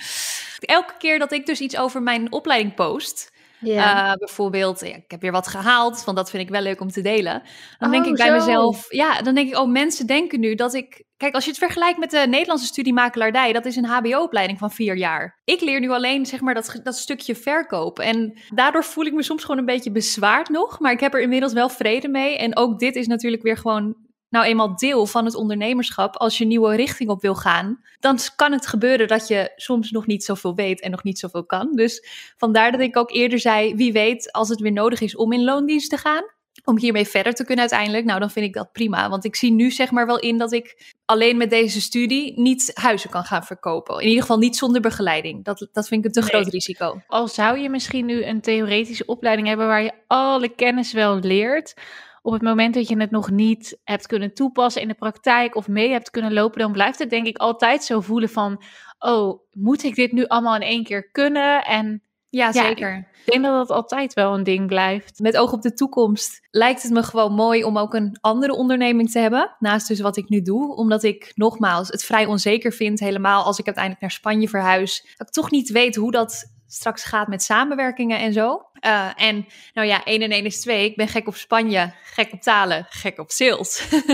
Elke keer dat ik dus iets over mijn opleiding post, eh, bijvoorbeeld, ja, ik heb weer wat gehaald, want dat vind ik wel leuk om te delen. Dan denk Oh, ik bij zo. mezelf, ja, dan denk ik, oh, mensen denken nu dat ik. Kijk, als je het vergelijkt met de Nederlandse studie makelaardij, dat is een HBO-opleiding van vier jaar. Ik leer nu alleen, zeg maar, dat, dat stukje verkopen. En daardoor voel ik me soms gewoon een beetje bezwaard nog, maar ik heb er inmiddels wel vrede mee. En ook dit is natuurlijk weer gewoon nou eenmaal deel van het ondernemerschap. Als je nieuwe richting op wil gaan, dan kan het gebeuren dat je soms nog niet zoveel weet en nog niet zoveel kan. Dus vandaar dat ik ook eerder zei, wie weet als het weer nodig is om in loondienst te gaan. Om hiermee verder te kunnen uiteindelijk. Nou, dan vind ik dat prima. Want ik zie nu zeg maar wel in dat ik alleen met deze studie niet huizen kan gaan verkopen. In ieder geval niet zonder begeleiding. Dat, dat vind ik een te Nee. groot risico. Al zou je misschien nu een theoretische opleiding hebben waar je alle kennis wel leert, op het moment dat je het nog niet hebt kunnen toepassen in de praktijk of mee hebt kunnen lopen, dan blijft het denk ik altijd zo voelen van, oh, moet ik dit nu allemaal in één keer kunnen? En Ja, Ja, zeker. ik denk dat dat altijd wel een ding blijft. Met oog op de toekomst lijkt het me gewoon mooi om ook een andere onderneming te hebben. Naast dus wat ik nu doe. Omdat ik nogmaals het vrij onzeker vind. Helemaal als ik uiteindelijk naar Spanje verhuis. Dat ik toch niet weet hoe dat straks gaat met samenwerkingen en zo. Eh, en nou ja, 1 en 1 is 2. Ik ben gek op Spanje, gek op talen, gek op sales. *laughs*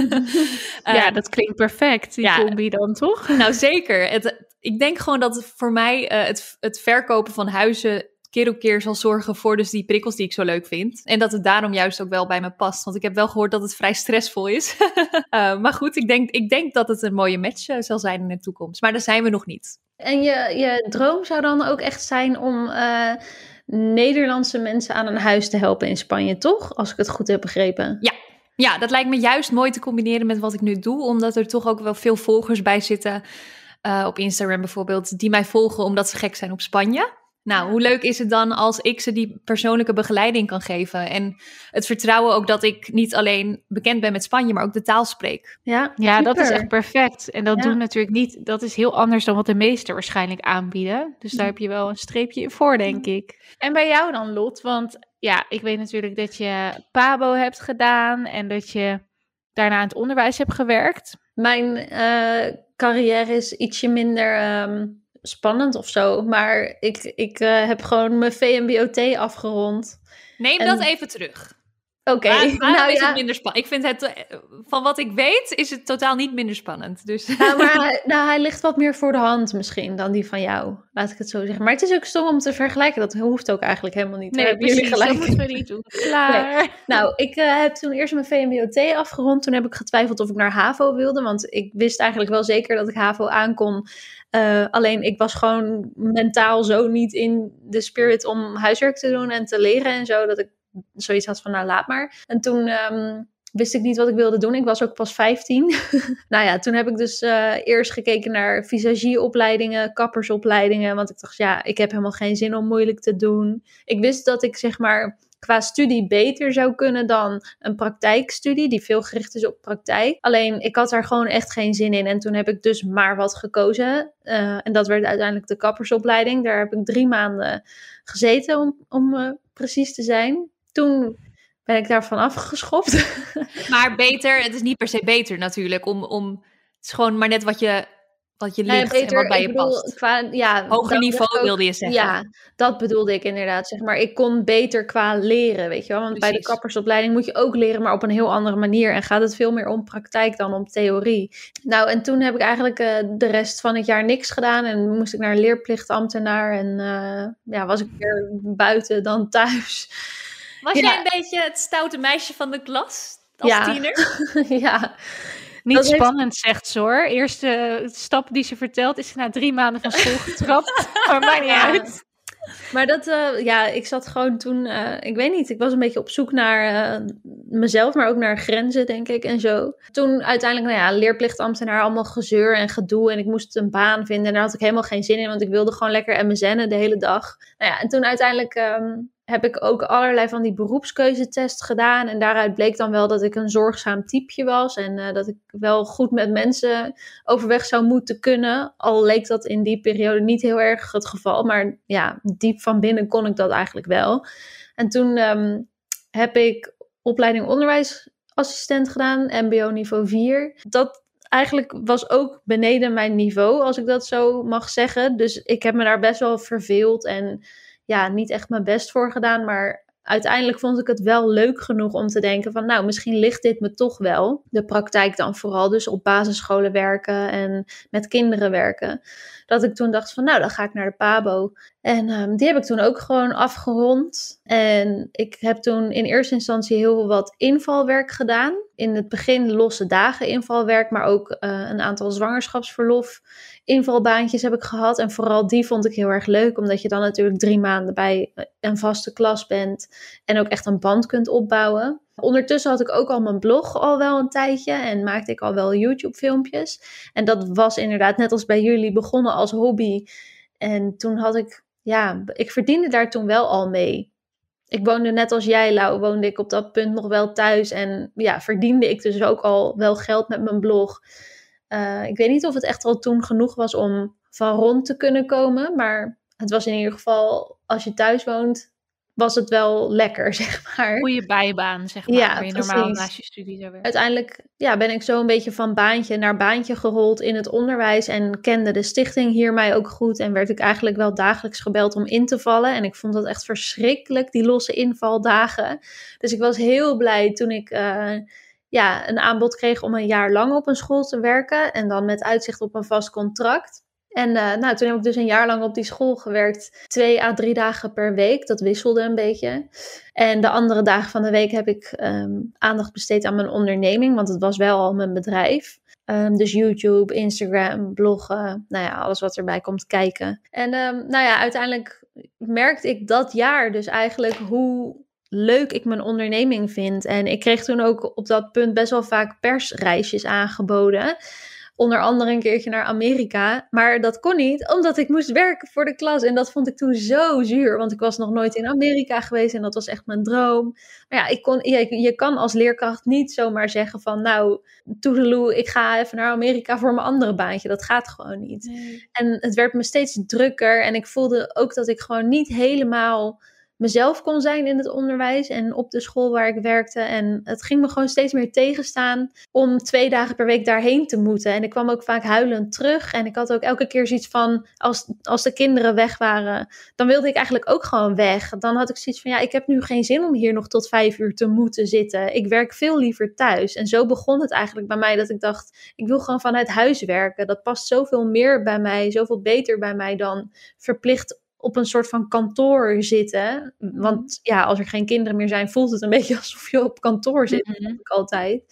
Eh, ja, dat klinkt perfect, die ja. combi dan toch? nou, zeker. Het, ik denk gewoon dat voor mij eh, het, het verkopen van huizen keer op keer zal zorgen voor dus die prikkels die ik zo leuk vind. En dat het daarom juist ook wel bij me past. Want ik heb wel gehoord dat het vrij stressvol is. *laughs* Eh, maar goed, ik denk, ik denk dat het een mooie match eh, zal zijn in de toekomst. Maar daar zijn we nog niet. En je, je droom zou dan ook echt zijn om Nederlandse mensen aan een huis te helpen in Spanje, toch? Als ik het goed heb begrepen. Ja, dat lijkt me juist mooi te combineren met wat ik nu doe. Omdat er toch ook wel veel volgers bij zitten. Eh, op Instagram bijvoorbeeld. Die mij volgen omdat ze gek zijn op Spanje. Nou, hoe leuk is het dan als ik ze die persoonlijke begeleiding kan geven? En het vertrouwen ook dat ik niet alleen bekend ben met Spanje, maar ook de taal spreek. Ja, Ja, dat is echt perfect. En dat Ja. doen natuurlijk niet, dat is heel anders dan wat de meesten waarschijnlijk aanbieden. Dus daar heb je wel een streepje in voor, denk ik. En bij jou dan, Lot? Want ja, ik weet natuurlijk dat je Pabo hebt gedaan en dat je daarna in het onderwijs hebt gewerkt. Mijn eh, carrière is ietsje minder ehm, spannend of zo. Maar ik, ik eh, heb gewoon mijn VMBOT afgerond. Neem En- dat even terug. Oké, *laughs* nou is ja. het minder spannend? Ik vind het, eh, van wat ik weet, is het totaal niet minder spannend. Dus Nou, maar *laughs* hij, nou, hij ligt wat meer voor de hand misschien dan die van jou. Laat ik het zo zeggen. Maar het is ook stom om te vergelijken. Dat hoeft ook eigenlijk helemaal niet. Hebben jullie dat moeten we niet doen. Klaar. Nou, ik eh, heb toen eerst mijn VMBOT afgerond. Toen heb ik getwijfeld of ik naar HAVO wilde. Want ik wist eigenlijk wel zeker dat ik HAVO aankon. Eh, alleen ik was gewoon mentaal zo niet in de spirit om huiswerk te doen en te leren en zo. Dat ik zoiets had van nou laat maar. En toen ehm, wist ik niet wat ik wilde doen. Ik was ook pas 15. *laughs* nou ja, toen heb ik dus eh, eerst gekeken naar visagieopleidingen, kappersopleidingen. Want ik dacht ja, ik heb helemaal geen zin om moeilijk te doen. Ik wist dat ik zeg maar qua studie beter zou kunnen dan een praktijkstudie die veel gericht is op praktijk. Alleen ik had daar gewoon echt geen zin in en toen heb ik dus maar wat gekozen. Eh, en dat werd uiteindelijk de kappersopleiding. Daar heb ik drie maanden gezeten om, om eh, precies te zijn. Toen ben ik daarvan afgeschopt. *laughs* Maar beter, het is niet per se beter natuurlijk om, om is gewoon maar net wat je, wat je ja, ligt en wat bij je bedoel, past. Qua, ja, Hoger niveau ook- wilde je zeggen. Ja, dat bedoelde ik inderdaad. Zeg maar, ik kon beter qua leren, weet je wel. Want bij de kappersopleiding moet je ook leren, maar op een heel andere manier. En gaat het veel meer om praktijk dan om theorie. Nou, en toen heb ik eigenlijk eh, de rest van het jaar niks gedaan. En moest ik naar een leerplichtambtenaar. En eh, ja, was ik weer buiten dan thuis. Was Ja. jij een beetje het stoute meisje van de klas als Ja. tiener? *laughs* ja, Niet Dat heeft- spannend, zegt ze hoor. Eerste stap die ze vertelt is ze na drie maanden van school getrapt. maar *laughs* maakt niet Ja. uit. Maar dat, eh, ja, ik zat gewoon toen, eh, ik weet niet, ik was een beetje op zoek naar eh, mezelf, maar ook naar grenzen, denk ik, en zo. Toen uiteindelijk, nou ja, leerplichtambtenaar, allemaal gezeur en gedoe. En ik moest een baan vinden en daar had ik helemaal geen zin in, want ik wilde gewoon lekker MSN'en de hele dag. Nou ja, en toen uiteindelijk ehm, heb ik ook allerlei van die beroepskeuzetest gedaan. En daaruit bleek dan wel dat ik een zorgzaam typeje was en eh, dat ik wel goed met mensen overweg zou moeten kunnen. Al leek dat in die periode niet heel erg het geval. Maar ja, diep van binnen kon ik dat eigenlijk wel. En toen ehm, heb ik opleiding onderwijsassistent gedaan, MBO niveau 4. Dat eigenlijk was ook beneden mijn niveau, als ik dat zo mag zeggen. Dus ik heb me daar best wel verveeld en ja, niet echt mijn best voor gedaan. Maar uiteindelijk vond ik het wel leuk genoeg om te denken van nou, misschien ligt dit me toch wel. De praktijk dan vooral, dus op basisscholen werken en met kinderen werken. Dat ik toen dacht van nou, dan ga ik naar de PABO. En ehm, die heb ik toen ook gewoon afgerond. En ik heb toen in eerste instantie heel wat invalwerk gedaan. In het begin losse dagen invalwerk, maar ook eh, een aantal zwangerschapsverlof invalbaantjes heb ik gehad. En vooral die vond ik heel erg leuk, omdat je dan natuurlijk drie maanden bij een vaste klas bent en ook echt een band kunt opbouwen. Ondertussen had ik ook al mijn blog al wel een tijdje en maakte ik al wel YouTube filmpjes. En dat was inderdaad net als bij jullie begonnen als hobby. En toen had ik, ja, ik verdiende daar toen wel al mee. Ik woonde net als jij, Lau, woonde ik op dat punt nog wel thuis. En ja, verdiende ik dus ook al wel geld met mijn blog. Uh, ik weet niet of het echt al toen genoeg was om van rond te kunnen komen. Maar het was in ieder geval, als je thuis woont, was het wel lekker, *laughs* zeg maar. Goede bijbaan, zeg maar. Ja, je normaal naast je studie zou werken. Uiteindelijk ja, ben ik zo een beetje van baantje naar baantje gerold in het onderwijs. En kende de stichting hier mij ook goed. En werd ik eigenlijk wel dagelijks gebeld om in te vallen. En ik vond dat echt verschrikkelijk, die losse invaldagen. Dus ik was heel blij toen ik uh, ja, een aanbod kreeg om een jaar lang op een school te werken. En dan met uitzicht op een vast contract. En uh, nou, toen heb ik dus een jaar lang op die school gewerkt. Twee à drie dagen per week. Dat wisselde een beetje. En de andere dagen van de week heb ik um, aandacht besteed aan mijn onderneming. Want het was wel al mijn bedrijf. Um, dus YouTube, Instagram, bloggen. Nou ja, alles wat erbij komt kijken. En um, nou ja, uiteindelijk merkte ik dat jaar dus eigenlijk hoe leuk ik mijn onderneming vind. En ik kreeg toen ook op dat punt best wel vaak persreisjes aangeboden onder andere een keertje naar Amerika. Maar dat kon niet, omdat ik moest werken voor de klas. En dat vond ik toen zo zuur, want ik was nog nooit in Amerika geweest en dat was echt mijn droom. Maar ja, ik kon, je, je kan als leerkracht niet zomaar zeggen van, nou, toedeloe, ik ga even naar Amerika voor mijn andere baantje. Dat gaat gewoon niet. Nee. En het werd me steeds drukker en ik voelde ook dat ik gewoon niet helemaal mezelf kon zijn in het onderwijs en op de school waar ik werkte. En het ging me gewoon steeds meer tegenstaan om twee dagen per week daarheen te moeten. En ik kwam ook vaak huilend terug. En ik had ook elke keer zoiets van, als, als de kinderen weg waren, dan wilde ik eigenlijk ook gewoon weg. Dan had ik zoiets van, ja, ik heb nu geen zin om hier nog tot vijf uur te moeten zitten. Ik werk veel liever thuis. En zo begon het eigenlijk bij mij dat ik dacht, ik wil gewoon vanuit huis werken. Dat past zoveel meer bij mij, zoveel beter bij mij dan verplicht op een soort van kantoor zitten. Want ja, als er geen kinderen meer zijn, voelt het een *laughs* beetje alsof je op kantoor zit. Mhm. Mm-hmm. altijd.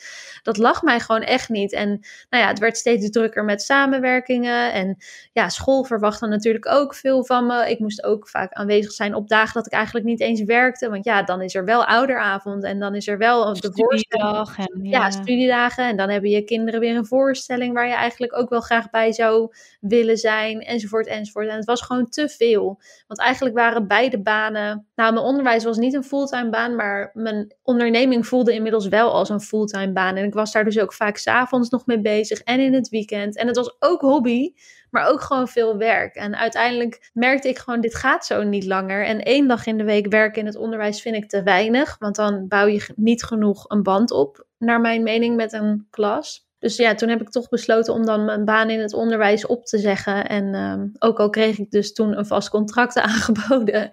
Dat lag mij gewoon echt niet. En nou ja, het werd steeds drukker met samenwerkingen. En ja, school verwachtte natuurlijk ook veel van me. Ik moest ook vaak aanwezig zijn op dagen dat ik eigenlijk niet eens werkte. Want ja, dan is er wel ouderavond en dan is er wel de voorstelling. En Ja, ja. studiedagen. En dan hebben je kinderen weer een voorstelling waar je eigenlijk ook wel graag bij zou willen zijn. Enzovoort, enzovoort. En het was gewoon te veel. Want eigenlijk waren beide banen. Nou, mijn onderwijs was niet een fulltime baan, maar mijn onderneming voelde inmiddels wel als een fulltime baan. En ik was daar dus ook vaak s'avonds nog mee bezig en in het weekend. En het was ook hobby, maar ook gewoon veel werk. En uiteindelijk merkte ik gewoon, dit gaat zo niet langer. En één dag in de week werken in het onderwijs vind ik te weinig, want dan bouw je niet genoeg een band op, naar mijn mening, met een klas. Dus ja, toen heb ik toch besloten om dan mijn baan in het onderwijs op te zeggen. En ehm, ook al kreeg ik dus toen een vast contract *laughs* aangeboden.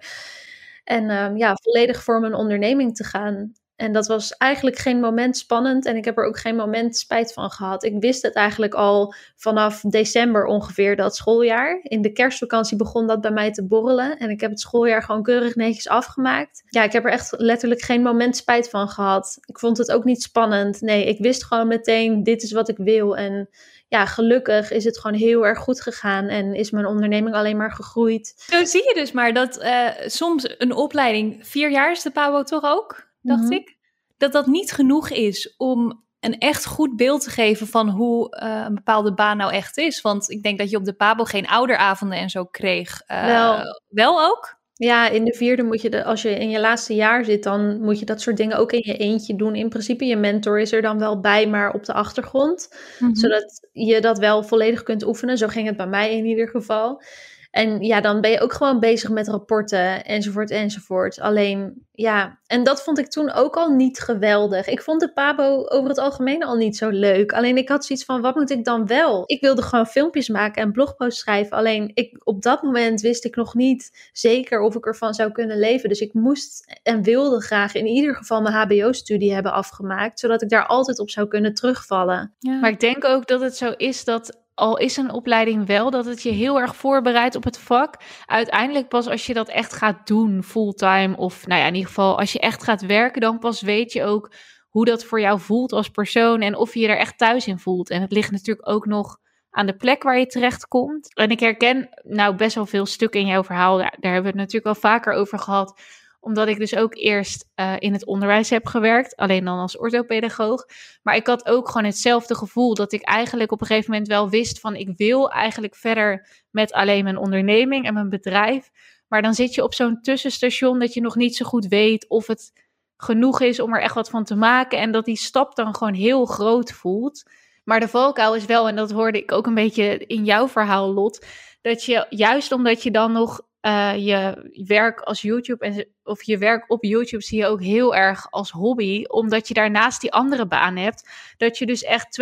En ehm, ja, volledig voor mijn onderneming te gaan. En dat was eigenlijk geen moment spannend en ik heb er ook geen moment spijt van gehad. Ik wist het eigenlijk al vanaf december ongeveer, dat schooljaar. In de kerstvakantie begon dat bij mij te borrelen en ik heb het schooljaar gewoon keurig netjes afgemaakt. Ja, ik heb er echt letterlijk geen moment spijt van gehad. Ik vond het ook niet spannend. Nee, ik wist gewoon meteen, dit is wat ik wil. En ja, gelukkig is het gewoon heel erg goed gegaan en is mijn onderneming alleen maar gegroeid. Zo zie je dus maar dat uh, soms een opleiding, vier jaar is de PABO toch ook? Dacht Mhm. ik. Dat dat niet genoeg is om een echt goed beeld te geven van hoe uh, een bepaalde baan nou echt is. Want ik denk dat je op de Pabo geen ouderavonden en zo kreeg. Uh, Wel. wel ook? Ja, in de vierde moet je, de, als je in je laatste jaar zit, dan moet je dat soort dingen ook in je eentje doen. In principe, je mentor is er dan wel bij, maar op de achtergrond. Mhm. Zodat je dat wel volledig kunt oefenen. Zo ging het bij mij in ieder geval. En ja, dan ben je ook gewoon bezig met rapporten enzovoort enzovoort. Alleen ja, en dat vond ik toen ook al niet geweldig. Ik vond de Pabo over het algemeen al niet zo leuk. Alleen ik had zoiets van, wat moet ik dan wel? Ik wilde gewoon filmpjes maken en blogposts schrijven. Alleen ik, op dat moment wist ik nog niet zeker of ik ervan zou kunnen leven. Dus ik moest en wilde graag in ieder geval mijn HBO-studie hebben afgemaakt. Zodat ik daar altijd op zou kunnen terugvallen. Ja. Maar ik denk ook dat het zo is dat al is een opleiding wel, dat het je heel erg voorbereidt op het vak. Uiteindelijk pas als je dat echt gaat doen, fulltime, of nou ja, in ieder geval als je echt gaat werken, dan pas weet je ook hoe dat voor jou voelt als persoon en of je je er echt thuis in voelt. En het ligt natuurlijk ook nog aan de plek waar je terecht komt. En ik herken nou best wel veel stukken in jouw verhaal, daar, daar hebben we het natuurlijk al vaker over gehad omdat ik dus ook eerst uh, in het onderwijs heb gewerkt, alleen dan als orthopedagoog. Maar ik had ook gewoon hetzelfde gevoel dat ik eigenlijk op een gegeven moment wel wist van ik wil eigenlijk verder met alleen mijn onderneming en mijn bedrijf. Maar dan zit je op zo'n tussenstation dat je nog niet zo goed weet of het genoeg is om er echt wat van te maken en dat die stap dan gewoon heel groot voelt. Maar de valkuil is wel, en dat hoorde ik ook een beetje in jouw verhaal, Lot, dat je juist omdat je dan nog uh, je werk als YouTube en, of je werk op YouTube zie je ook heel erg als hobby, omdat je daarnaast die andere baan hebt, dat je dus echt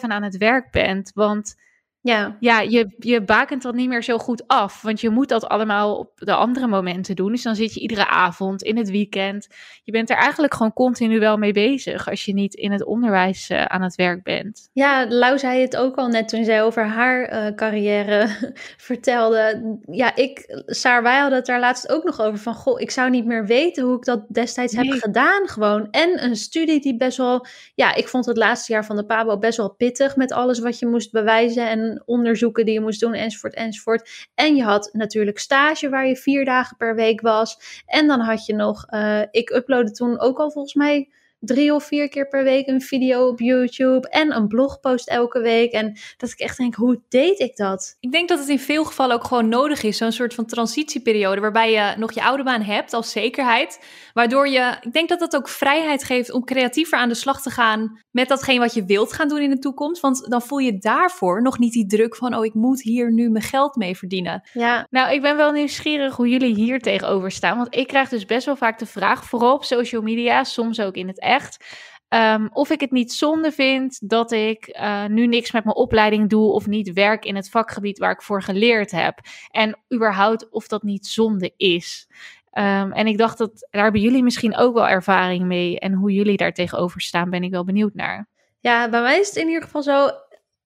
24/7 aan het werk bent. Want ja, ja je, je bakent dat niet meer zo goed af, want je moet dat allemaal op de andere momenten doen. Dus dan zit je iedere avond, in het weekend. Je bent er eigenlijk gewoon continu wel mee bezig als je niet in het onderwijs uh, aan het werk bent. Ja, Lau zei het ook al net toen zij over haar uh, carrière *laughs* vertelde. Ja, ik, Saar, wij hadden het daar laatst ook nog over van, goh, ik zou niet meer weten hoe ik dat destijds nee. heb gedaan gewoon. En een studie die best wel, ja, ik vond het laatste jaar van de PABO best wel pittig met alles wat je moest bewijzen en onderzoeken die je moest doen enzovoort enzovoort. En je had natuurlijk stage waar je vier dagen per week was. En dan had je nog, uh, ik uploadde toen ook al volgens mij drie of vier keer per week een video op YouTube en een blogpost elke week. En dat ik echt denk, hoe deed ik dat? Ik denk dat het in veel gevallen ook gewoon nodig is, zo'n soort van transitieperiode, waarbij je nog je oude baan hebt als zekerheid, waardoor je, ik denk dat dat ook vrijheid geeft om creatiever aan de slag te gaan met datgene wat je wilt gaan doen in de toekomst, want dan voel je daarvoor nog niet die druk van, oh, ik moet hier nu mijn geld mee verdienen. Ja. Nou, ik ben wel nieuwsgierig hoe jullie hier tegenover staan, want ik krijg dus best wel vaak de vraag, vooral op social media, soms ook in het echt. Um, of ik het niet zonde vind dat ik uh, nu niks met mijn opleiding doe of niet werk in het vakgebied waar ik voor geleerd heb. En überhaupt of dat niet zonde is. Um, en ik dacht dat daar hebben jullie misschien ook wel ervaring mee. En hoe jullie daar tegenover staan, ben ik wel benieuwd naar. Ja, bij mij is het in ieder geval zo.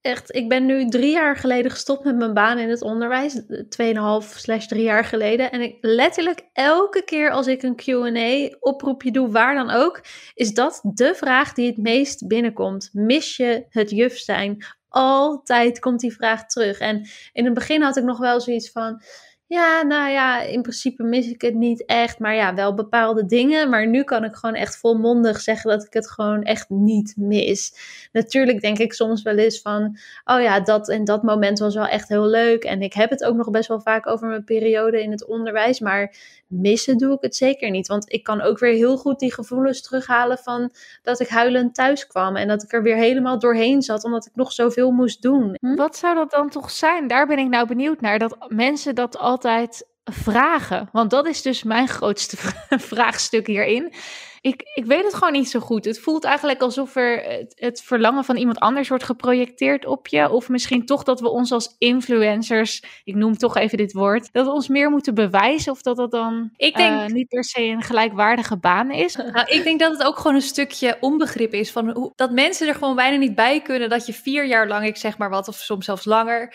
Echt, ik ben nu drie jaar geleden gestopt met mijn baan in het onderwijs. Tweeënhalf slash drie jaar geleden. En ik letterlijk elke keer als ik een Q&A oproepje doe, waar dan ook, is dat de vraag die het meest binnenkomt. Mis je het juf zijn? Altijd komt die vraag terug. En in het begin had ik nog wel zoiets van... Ja, nou ja, in principe mis ik het niet echt, maar ja, wel bepaalde dingen. Maar nu kan ik gewoon echt volmondig zeggen dat ik het gewoon echt niet mis. Natuurlijk denk ik soms wel eens van, oh ja, dat en dat moment was wel echt heel leuk. En ik heb het ook nog best wel vaak over mijn periode in het onderwijs, maar missen doe ik het zeker niet. Want ik kan ook weer heel goed die gevoelens terughalen van dat ik huilend thuis kwam. En dat ik er weer helemaal doorheen zat, omdat ik nog zoveel moest doen. Hm? Wat zou dat dan toch zijn? Daar ben ik nou benieuwd naar. Dat mensen dat altijd vragen. Want dat is dus mijn *laughs* grootste *laughs* vraagstuk hierin. Ik, ik weet het gewoon niet zo goed. Het voelt eigenlijk alsof er het, het, verlangen van iemand anders wordt geprojecteerd op je. Of misschien toch dat we ons als influencers, ik noem toch even dit woord, dat we ons meer moeten bewijzen. Of dat dat dan ik denk, uh, niet per se een gelijkwaardige baan is. *laughs* Nou, ik denk dat het ook gewoon een stukje onbegrip is van hoe, dat mensen er gewoon bijna niet bij kunnen dat je vier jaar lang, ik zeg maar wat, of soms zelfs langer,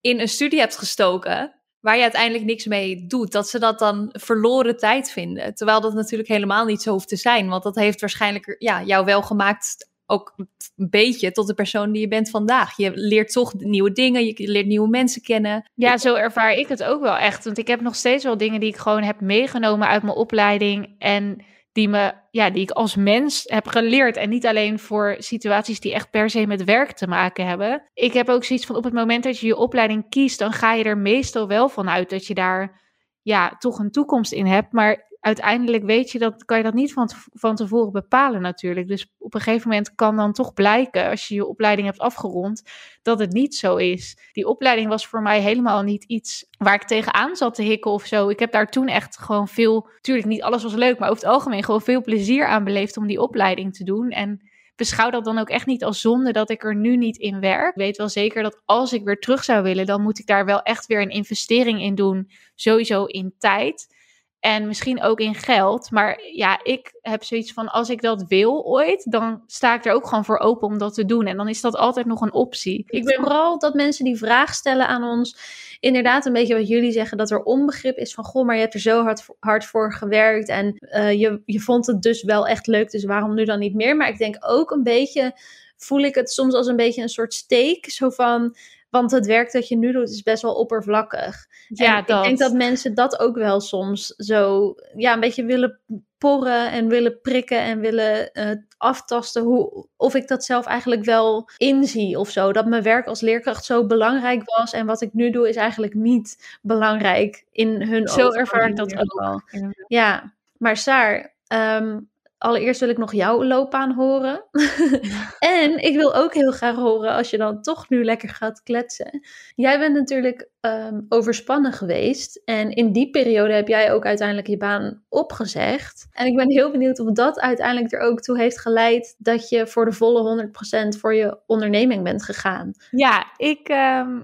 in een studie hebt gestoken waar je uiteindelijk niks mee doet, dat ze dat dan verloren tijd vinden. Terwijl dat natuurlijk helemaal niet zo hoeft te zijn, want dat heeft waarschijnlijk ja, jou wel gemaakt ook een beetje tot de persoon die je bent vandaag. Je leert toch nieuwe dingen, je leert nieuwe mensen kennen. Ja, zo ervaar ik het ook wel echt. Want ik heb nog steeds wel dingen die ik gewoon heb meegenomen uit mijn opleiding en die, me, ja, die ik als mens heb geleerd. En niet alleen voor situaties die echt per se met werk te maken hebben. Ik heb ook zoiets van op het moment dat je je opleiding kiest, dan ga je er meestal wel van uit dat je daar ja, toch een toekomst in hebt. Maar uiteindelijk weet je dat, kan je dat niet van, van tevoren bepalen natuurlijk. Dus op een gegeven moment kan dan toch blijken, als je je opleiding hebt afgerond, dat het niet zo is. Die opleiding was voor mij helemaal niet iets waar ik tegenaan zat te hikken of zo. Ik heb daar toen echt gewoon veel, natuurlijk niet alles was leuk, maar over het algemeen gewoon veel plezier aan beleefd om die opleiding te doen. En beschouw dat dan ook echt niet als zonde dat ik er nu niet in werk. Ik weet wel zeker dat als ik weer terug zou willen, dan moet ik daar wel echt weer een investering in doen. Sowieso in tijd. En misschien ook in geld. Maar ja, ik heb zoiets van: als ik dat wil ooit, dan sta ik er ook gewoon voor open om dat te doen. En dan is dat altijd nog een optie. Ik ben vooral dat mensen die vraag stellen aan ons. Inderdaad, een beetje wat jullie zeggen: dat er onbegrip is van: goh, maar je hebt er zo hard, hard voor gewerkt. En uh, je, je vond het dus wel echt leuk. Dus waarom nu dan niet meer? Maar ik denk ook een beetje. Voel ik het soms als een beetje een soort steek. Zo van want het werk dat je nu doet is best wel oppervlakkig. Ja, dat. ik denk dat mensen dat ook wel soms zo ja, een beetje willen porren en willen prikken en willen uh, aftasten hoe, of ik dat zelf eigenlijk wel inzie of zo. Dat mijn werk als leerkracht zo belangrijk was en wat ik nu doe is eigenlijk niet belangrijk in hun Zo ervaar ik dat ook wel. Ja, maar Saar, ehm, allereerst wil ik nog jouw loopbaan horen. *laughs* en ik wil ook heel graag horen als je dan toch nu lekker gaat kletsen. Jij bent natuurlijk ehm, overspannen geweest. En in die periode heb jij ook uiteindelijk je baan opgezegd. En ik ben heel benieuwd of dat uiteindelijk er ook toe heeft geleid dat je voor de volle 100% voor je onderneming bent gegaan. Ja, ik ehm,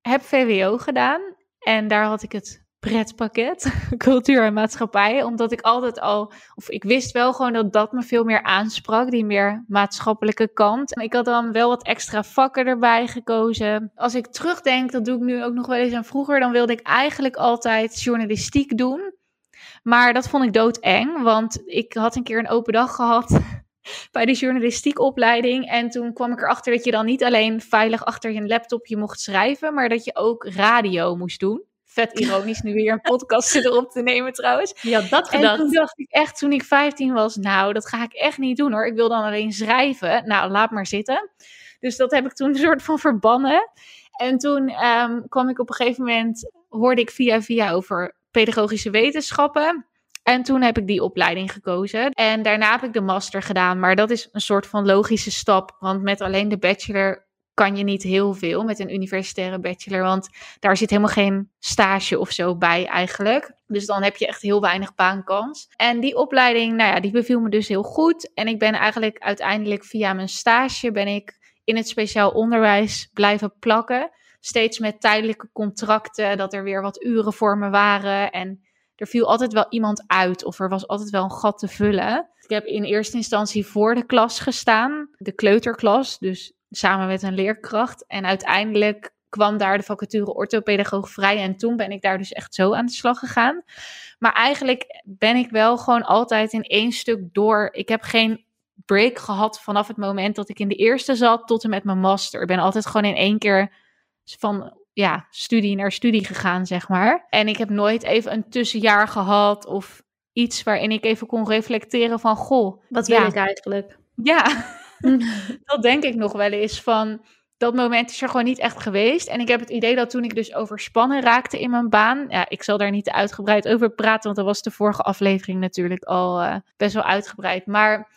heb VWO gedaan. En daar had ik het pretpakket, *laughs* cultuur en maatschappij. Omdat ik altijd al, of ik wist wel gewoon dat dat me veel meer aansprak, die meer maatschappelijke kant. Ik had dan wel wat extra vakken erbij gekozen. Als ik terugdenk, dat doe ik nu ook nog wel eens aan vroeger, dan wilde ik eigenlijk altijd journalistiek doen. Maar dat vond ik doodeng, want ik had een keer een open dag gehad *laughs* bij de journalistiekopleiding. En toen kwam ik erachter dat je dan niet alleen veilig achter je laptopje mocht schrijven, maar dat je ook radio moest doen. Vet ironisch nu weer een podcast erop te nemen trouwens. Ja, dat gedacht. En toen dacht ik echt, toen ik 15 was, nou, dat ga ik echt niet doen hoor. Ik wil dan alleen schrijven. Nou, laat maar zitten. Dus dat heb ik toen een *laughs* soort van verbannen. En toen ehm, kwam ik op een gegeven moment, hoorde ik via via over pedagogische wetenschappen. En toen heb ik die opleiding gekozen. En daarna heb ik de master gedaan. Maar dat is een soort van logische stap. Want met alleen de bachelor kan je niet heel veel met een universitaire bachelor, want daar zit helemaal geen stage of zo bij eigenlijk. Dus dan heb je echt heel weinig baankans. En die opleiding, nou ja, die beviel me dus heel goed. En ik ben eigenlijk uiteindelijk via mijn stage ben ik in het speciaal onderwijs blijven plakken. Steeds met tijdelijke contracten, dat er weer wat uren voor me waren. En er viel altijd wel iemand uit of er was altijd wel een gat te vullen. Ik heb in eerste instantie voor de klas gestaan, de kleuterklas. Dus samen met een leerkracht. En uiteindelijk kwam daar de vacature orthopedagoog vrij. En toen ben ik daar dus echt zo aan de slag gegaan. Maar eigenlijk ben ik wel gewoon altijd in één stuk door. Ik heb geen break gehad vanaf het moment dat ik in de eerste zat tot en met mijn master. Ik ben altijd gewoon in één keer van ja, studie naar studie gegaan, zeg maar. En ik heb nooit even een tussenjaar gehad of iets waarin ik even kon reflecteren van, goh. Wat wil ik eigenlijk? Ja, *laughs* dat denk ik nog wel eens van dat moment is er gewoon niet echt geweest. En ik heb het idee dat toen ik dus overspannen raakte in mijn baan. Ja, ik zal daar niet te uitgebreid over praten, want dat was de vorige aflevering natuurlijk al uh, best wel uitgebreid. Maar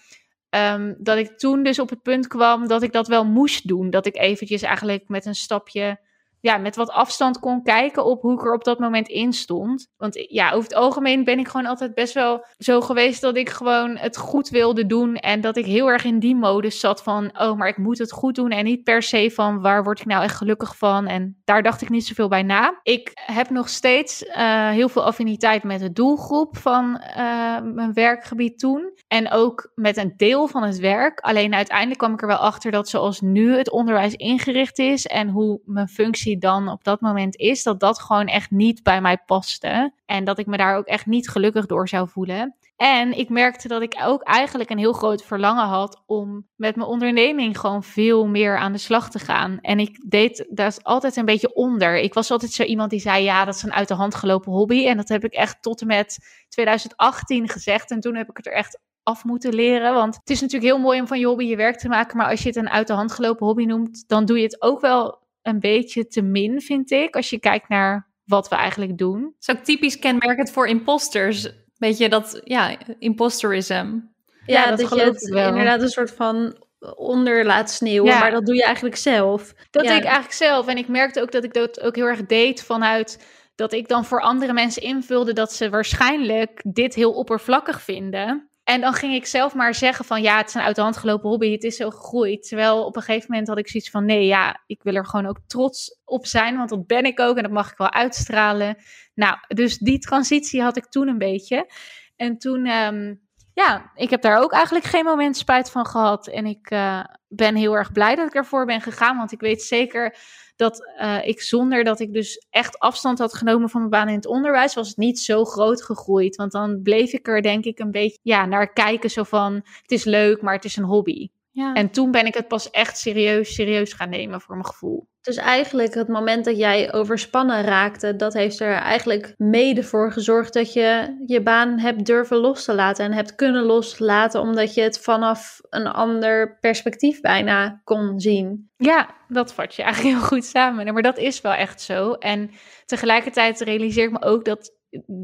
um, dat ik toen dus op het punt kwam dat ik dat wel moest doen. Dat ik eventjes eigenlijk met een stapje ja, met wat afstand kon kijken op hoe ik er op dat moment in stond. Want ja, over het algemeen ben ik gewoon altijd best wel zo geweest dat ik gewoon het goed wilde doen. En dat ik heel erg in die modus zat van, oh, maar ik moet het goed doen. En niet per se van, waar word ik nou echt gelukkig van? En daar dacht ik niet zoveel bij na. Ik heb nog steeds uh, heel veel affiniteit met de doelgroep van uh, mijn werkgebied toen. En ook met een deel van het werk. Alleen uiteindelijk kwam ik er wel achter dat zoals nu het onderwijs ingericht is en hoe mijn functie dan op dat moment is, dat dat gewoon echt niet bij mij paste. En dat ik me daar ook echt niet gelukkig door zou voelen. En ik merkte dat ik ook eigenlijk een heel groot verlangen had om met mijn onderneming gewoon veel meer aan de slag te gaan. En ik deed dat altijd een beetje onder. Ik was altijd zo iemand die zei: ja, dat is een uit de hand gelopen hobby. En dat heb ik echt tot en met 2018 gezegd. En toen heb ik het er echt af moeten leren. Want het is natuurlijk heel mooi om van je hobby je werk te maken. Maar als je het een uit de hand gelopen hobby noemt, dan doe je het ook wel een beetje te min, vind ik. Als je kijkt naar wat we eigenlijk doen. Het is ook typisch kenmerkend voor imposters. Weet je dat, ja, imposterism. Ja, dat, geloof ik wel. inderdaad een soort van onder laat sneeuwen, maar dat doe je eigenlijk zelf. Dat ja. deed ik eigenlijk zelf. En ik merkte ook dat ik dat ook heel erg deed vanuit dat ik dan voor andere mensen invulde dat ze waarschijnlijk dit heel oppervlakkig vinden. En dan ging ik zelf maar zeggen van ja, het is een uit de hand gelopen hobby, het is zo gegroeid. Terwijl op een gegeven moment had ik zoiets van nee, ja, ik wil er gewoon ook trots op zijn, want dat ben ik ook en dat mag ik wel uitstralen. Nou, dus die transitie had ik toen een beetje. En toen, um, ja, ik heb daar ook eigenlijk geen moment spijt van gehad. En ik uh, ben heel erg blij dat ik ervoor ben gegaan, want ik weet zeker dat uh, ik zonder dat ik dus echt afstand had genomen van mijn baan in het onderwijs, was het niet zo groot gegroeid. Want dan bleef ik er denk ik een beetje ja, naar kijken, zo van het is leuk, maar het is een hobby. Ja. En toen ben ik het pas echt serieus, serieus gaan nemen voor mijn gevoel. Dus eigenlijk het moment dat jij overspannen raakte, dat heeft er eigenlijk mede voor gezorgd dat je je baan hebt durven los te laten en hebt kunnen loslaten, omdat je het vanaf een ander perspectief bijna kon zien. Ja, dat vat je eigenlijk heel goed samen. Maar dat is wel echt zo. En tegelijkertijd realiseer ik me ook dat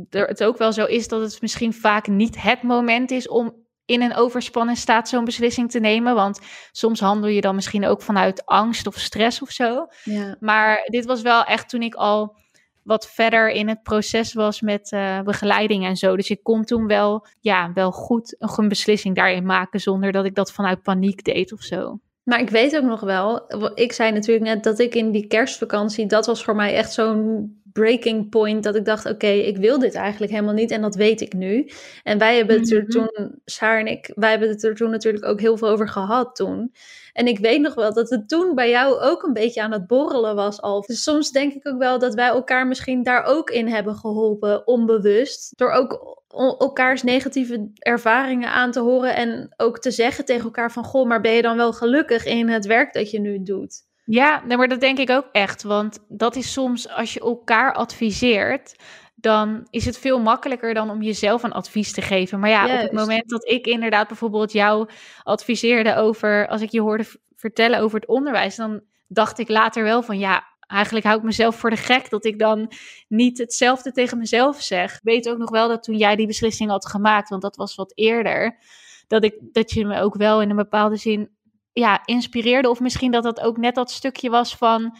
het ook wel zo is dat het misschien vaak niet het moment is om in een overspannen staat zo'n beslissing te nemen. Want soms handel je dan misschien ook vanuit angst of stress of zo. Ja. Maar dit was wel echt toen ik al wat verder in het proces was met uh, begeleiding en zo. Dus ik kon toen wel, ja, wel goed een beslissing daarin maken zonder dat ik dat vanuit paniek deed of zo. Maar ik weet ook nog wel, ik zei natuurlijk net dat ik in die kerstvakantie, dat was voor mij echt zo'n breaking point dat ik dacht, oké, ik wil dit eigenlijk helemaal niet en dat weet ik nu. En wij hebben het er mhm. toen, Saar en ik, wij hebben het er toen natuurlijk ook heel veel over gehad toen. En ik weet nog wel dat het toen bij jou ook een beetje aan het borrelen was al. Dus soms denk ik ook wel dat wij elkaar misschien daar ook in hebben geholpen, onbewust. Door ook elkaars negatieve ervaringen aan te horen en ook te zeggen tegen elkaar van, goh, maar ben je dan wel gelukkig in het werk dat je nu doet? Ja, maar dat denk ik ook echt. Want dat is soms als je elkaar adviseert, dan is het veel makkelijker dan om jezelf een advies te geven. Maar ja, op het moment dat ik inderdaad bijvoorbeeld jou adviseerde over, als ik je hoorde vertellen over het onderwijs, dan dacht ik later wel van ja, eigenlijk hou ik mezelf voor de gek dat ik dan niet hetzelfde tegen mezelf zeg. Ik weet ook nog wel dat toen jij die beslissing had gemaakt, want dat was wat eerder, dat, ik, dat je me ook wel in een bepaalde zin ja, inspireerde. Of misschien dat dat ook net dat stukje was van.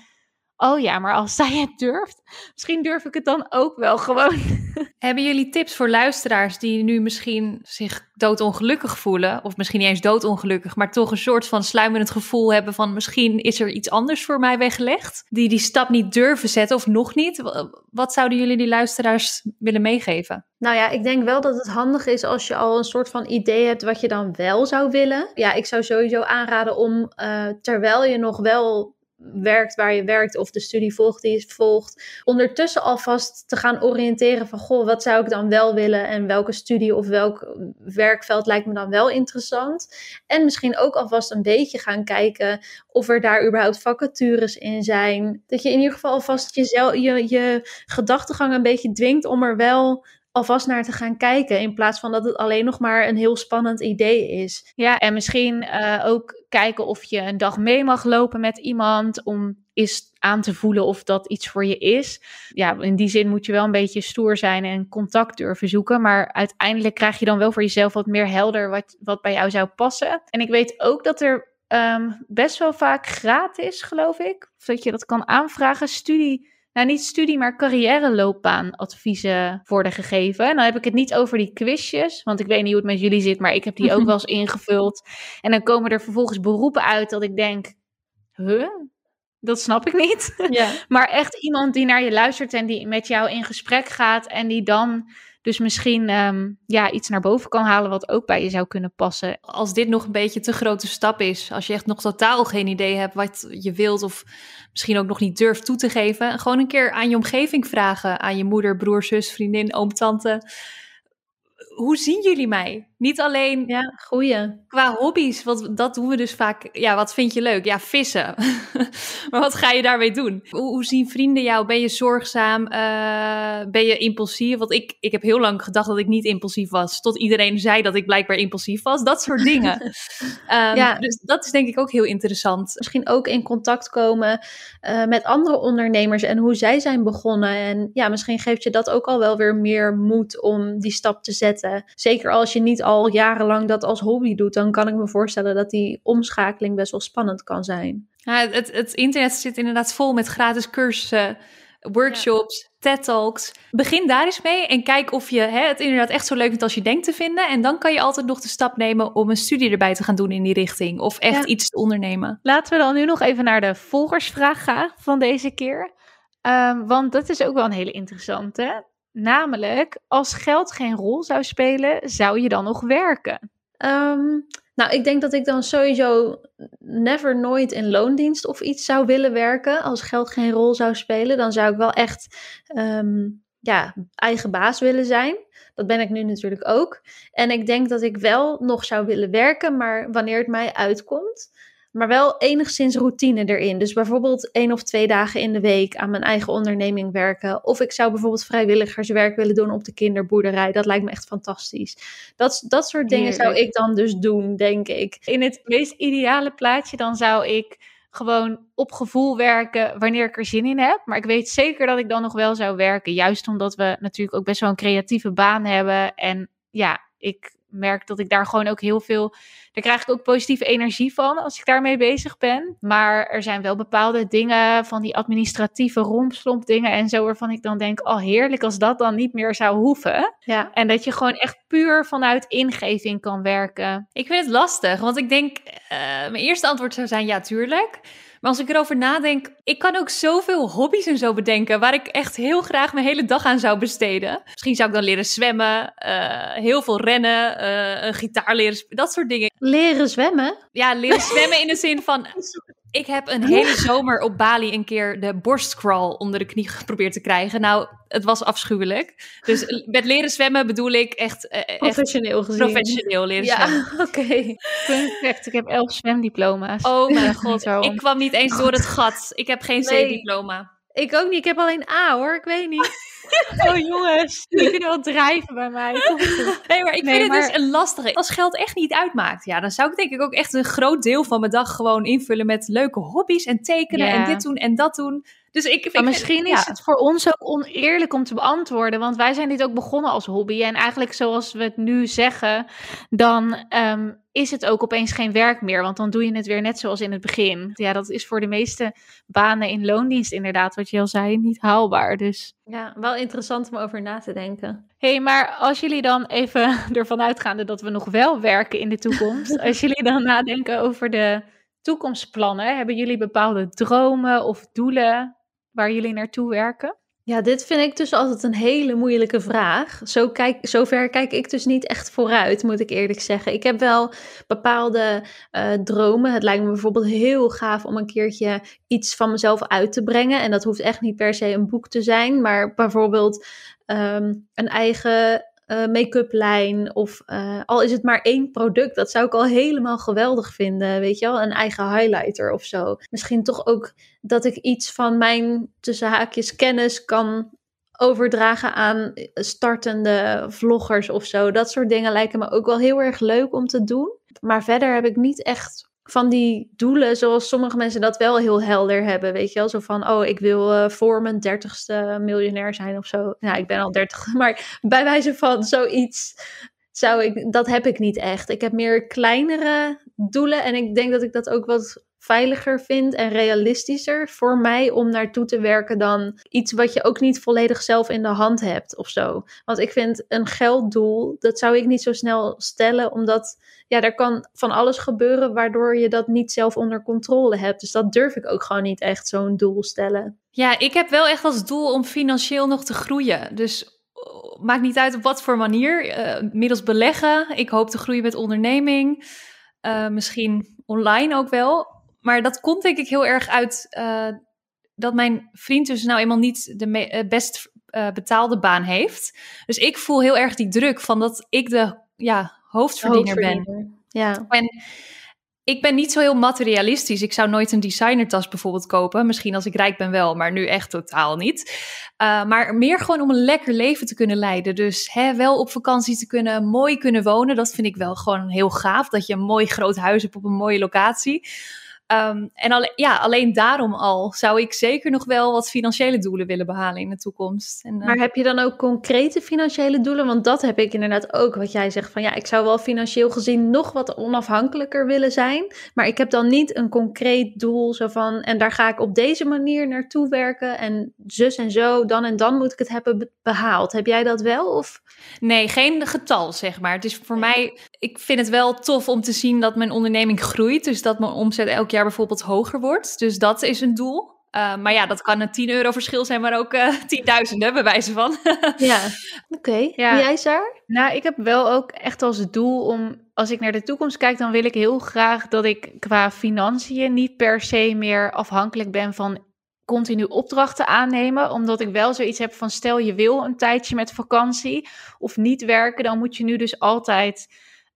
Oh ja, maar als *laughs* zij het durft, misschien durf ik het dan ook wel gewoon. *laughs* Hebben jullie tips voor luisteraars die nu misschien zich doodongelukkig voelen? Of misschien niet eens doodongelukkig, maar toch een soort van sluimerend gevoel hebben van misschien is er iets anders voor mij weggelegd? Die die stap niet durven zetten of nog niet? Wat zouden jullie die luisteraars willen meegeven? Nou ja, ik denk wel dat het handig is als je al een soort van idee hebt wat je dan wel zou willen. Ja, ik zou sowieso aanraden om uh, terwijl je nog wel werkt waar je werkt of de studie volgt die je volgt, ondertussen alvast te gaan oriënteren van goh, wat zou ik dan wel willen en welke studie of welk werkveld lijkt me dan wel interessant. En misschien ook alvast een beetje gaan kijken of er daar überhaupt vacatures in zijn. Dat je in ieder geval alvast jezelf, je, je gedachtegang een beetje dwingt om er wel alvast naar te gaan kijken. In plaats van dat het alleen nog maar een heel spannend idee is. Ja, en misschien uh, ook kijken of je een dag mee mag lopen met iemand. Om eens aan te voelen of dat iets voor je is. Ja, in die zin moet je wel een beetje stoer zijn en contact durven zoeken. Maar uiteindelijk krijg je dan wel voor jezelf wat meer helder wat, wat bij jou zou passen. En ik weet ook dat er ehm, best wel vaak gratis, geloof ik. Of dat je dat kan aanvragen. Studie, nou niet studie, maar carrière-loopbaanadviezen worden gegeven. En dan heb ik het niet over die quizjes, want ik weet niet hoe het met jullie zit, maar ik heb die ook *laughs* wel eens ingevuld. En dan komen er vervolgens beroepen uit dat ik denk, huh? Dat snap ik niet. Ja. *laughs* Maar echt iemand die naar je luistert en die met jou in gesprek gaat en die dan dus misschien ehm, ja, iets naar boven kan halen wat ook bij je zou kunnen passen. Als dit nog een beetje te grote stap is, als je echt nog totaal geen idee hebt wat je wilt of misschien ook nog niet durft toe te geven, gewoon een keer aan je omgeving vragen, aan je moeder, broer, zus, vriendin, oom, tante. Hoe zien jullie mij? Niet alleen Ja, goeie. qua hobby's, want dat doen we dus vaak. Ja, wat vind je leuk? Ja, vissen. *laughs* maar wat ga je daarmee doen? Hoe, hoe zien vrienden jou? Ben je zorgzaam? Eh, ben je impulsief? Want ik, ik heb heel lang gedacht dat ik niet impulsief was. Tot iedereen zei dat ik blijkbaar impulsief was. Dat soort dingen. *laughs* Ehm, Ja. Dus dat is denk ik ook heel interessant. Misschien ook in contact komen eh, met andere ondernemers en hoe zij zijn begonnen. En ja, misschien geeft je dat ook al wel weer meer moed om die stap te zetten. Zeker als je niet al jarenlang dat als hobby doet, dan kan ik me voorstellen dat die omschakeling best wel spannend kan zijn. Ja, het, het internet zit inderdaad vol met gratis cursussen, workshops, TED-talks. Begin daar eens mee en kijk of je hè, het inderdaad echt zo leuk vindt als je denkt te vinden. En dan kan je altijd nog de stap nemen om een studie erbij te gaan doen in die richting. Of echt Ja. iets te ondernemen. Laten we dan nu nog even naar de volgersvraag gaan van deze keer. Ehm, want dat is ook wel een hele interessante. Namelijk, als geld geen rol zou spelen, zou je dan nog werken? Ehm, nou, ik denk dat ik dan sowieso never nooit in loondienst of iets zou willen werken. Als geld geen rol zou spelen, dan zou ik wel echt ehm, ja, eigen baas willen zijn. Dat ben ik nu natuurlijk ook. En ik denk dat ik wel nog zou willen werken, maar wanneer het mij uitkomt. Maar wel enigszins routine erin. Dus bijvoorbeeld één of twee dagen in de week aan mijn eigen onderneming werken. Of ik zou bijvoorbeeld vrijwilligerswerk willen doen op de kinderboerderij. Dat lijkt me echt fantastisch. Dat, dat soort dingen zou ik dan dus doen, denk ik. In het meest ideale plaatje, dan zou ik gewoon op gevoel werken wanneer ik er zin in heb. Maar ik weet zeker dat ik dan nog wel zou werken. Juist omdat we natuurlijk ook best wel een creatieve baan hebben. En ja, ik merk dat ik daar gewoon ook heel veel. Daar krijg ik ook positieve energie van als ik daarmee bezig ben. Maar er zijn wel bepaalde dingen van die administratieve rompslomp dingen en zo waarvan ik dan denk, oh heerlijk als dat dan niet meer zou hoeven. Ja, En dat je gewoon echt puur vanuit ingeving kan werken. Ik vind het lastig, want ik denk, eh, mijn eerste antwoord zou zijn ja, tuurlijk. Maar als ik erover nadenk, ik kan ook zoveel hobby's en zo bedenken waar ik echt heel graag mijn hele dag aan zou besteden. Misschien zou ik dan leren zwemmen, eh, heel veel rennen, eh, een gitaar leren, dat soort dingen. leren zwemmen. Ja, leren *laughs* zwemmen in de zin van, ik heb een hele *laughs* zomer op Bali een keer de borstcrawl onder de knie geprobeerd te krijgen. Nou, het was afschuwelijk. Dus met leren zwemmen bedoel ik echt, eh, echt Professioneel gezien. professioneel leren zwemmen. Ja, *laughs* oké. Perfect, ik heb elf zwemdiploma's. Oh *laughs* mijn god, ik kwam niet eens door het gat. Ik heb geen Nee. C-diploma. Ik ook niet. Ik heb alleen A hoor. Ik weet niet. *laughs* Oh jongens, *laughs* die kunnen wel drijven bij mij. *laughs* Nee, maar ik Nee, vind het dus een lastige. Als geld echt niet uitmaakt, ja, dan zou ik denk ik ook echt een groot deel van mijn dag gewoon invullen met leuke hobby's en tekenen Ja. en dit doen en dat doen. Dus ik, ik Maar vind- misschien ja. is het voor ons ook oneerlijk om te beantwoorden. Want wij zijn dit ook begonnen als hobby. En eigenlijk zoals we het nu zeggen, dan ehm, is het ook opeens geen werk meer. Want dan doe je het weer net zoals in het begin. Ja, dat is voor de meeste banen in loondienst inderdaad, wat je al zei, niet haalbaar. Dus Ja, wel interessant om over na te denken. Hé, hey, maar als jullie dan even *laughs* ervan uitgaande dat we nog wel werken in de toekomst, *laughs* als jullie dan nadenken over de toekomstplannen, hebben jullie bepaalde dromen of doelen waar jullie naartoe werken? Ja, dit vind ik dus altijd een hele moeilijke vraag. Zo kijk, zover kijk ik dus niet echt vooruit, moet ik eerlijk zeggen. Ik heb wel bepaalde eh, dromen. Het lijkt me bijvoorbeeld heel gaaf om een keertje iets van mezelf uit te brengen. En dat hoeft echt niet per se een boek te zijn, maar bijvoorbeeld ehm, een eigen eh, make-up lijn. Of eh, al is het maar één product, dat zou ik al helemaal geweldig vinden. Weet je wel, een eigen highlighter of zo. Misschien toch ook dat ik iets van mijn tussen haakjes kennis kan overdragen aan startende vloggers of zo. Dat soort dingen lijken me ook wel heel erg leuk om te doen. Maar verder heb ik niet echt van die doelen zoals sommige mensen dat wel heel helder hebben. Weet je wel, zo van, oh, ik wil eh, voor mijn dertigste miljonair zijn of zo. Nou, ik ben al dertig, *laughs* maar bij wijze van zoiets zou ik, dat heb ik niet echt. Ik heb meer kleinere doelen en ik denk dat ik dat ook wat veiliger vind en realistischer voor mij om naartoe te werken dan iets wat je ook niet volledig zelf in de hand hebt of zo. Want ik vind een gelddoel, dat zou ik niet zo snel stellen, omdat ja, er kan van alles gebeuren waardoor je dat niet zelf onder controle hebt. Dus dat durf ik ook gewoon niet echt zo'n doel stellen. Ja, ik heb wel echt als doel om financieel nog te groeien. Dus uh, maakt niet uit op wat voor manier. Uh, middels beleggen. Ik hoop te groeien met onderneming. Uh, misschien online ook wel maar dat komt denk ik heel erg uit uh, dat mijn vriend dus nou eenmaal niet de uh, best uh, betaalde baan heeft. Dus ik voel heel erg die druk van dat ik de ja, hoofdverdiener, hoofdverdiener. ben. Ja. En ik ben niet zo heel materialistisch. Ik zou nooit een designertas bijvoorbeeld kopen. Misschien als ik rijk ben wel, maar nu echt totaal niet. Uh, maar meer gewoon om een lekker leven te kunnen leiden. Dus hè, wel op vakantie te kunnen, mooi kunnen wonen. Dat vind ik wel gewoon heel gaaf. Dat je een mooi groot huis hebt op een mooie locatie. Um, en alleen, ja, alleen daarom al zou ik zeker nog wel wat financiële doelen willen behalen in de toekomst. En, uh... Maar heb je dan ook concrete financiële doelen? Want dat heb ik inderdaad ook. Wat jij zegt van ja, ik zou wel financieel gezien nog wat onafhankelijker willen zijn. Maar ik heb dan niet een concreet doel zo van en daar ga ik op deze manier naartoe werken. En zus en zo, dan en dan moet ik het hebben behaald. Heb jij dat wel? Of? Nee, geen getal zeg maar. Het is voor mij, ik vind het wel tof om te zien dat mijn onderneming groeit. Dus dat mijn omzet elk jaar bijvoorbeeld hoger wordt. Dus dat is een doel. Uh, maar ja, dat kan een 10 euro verschil zijn, maar ook uh, *laughs* tienduizenden bij wijze van. *laughs* ja, oké. Okay. Ja. Jij, Saar? Nou, ik heb wel ook echt als doel om, als ik naar de toekomst kijk, dan wil ik heel graag dat ik qua financiën niet per se meer afhankelijk ben van continu opdrachten aannemen. Omdat ik wel zoiets heb van, stel je wil een tijdje met vakantie of niet werken, dan moet je nu dus altijd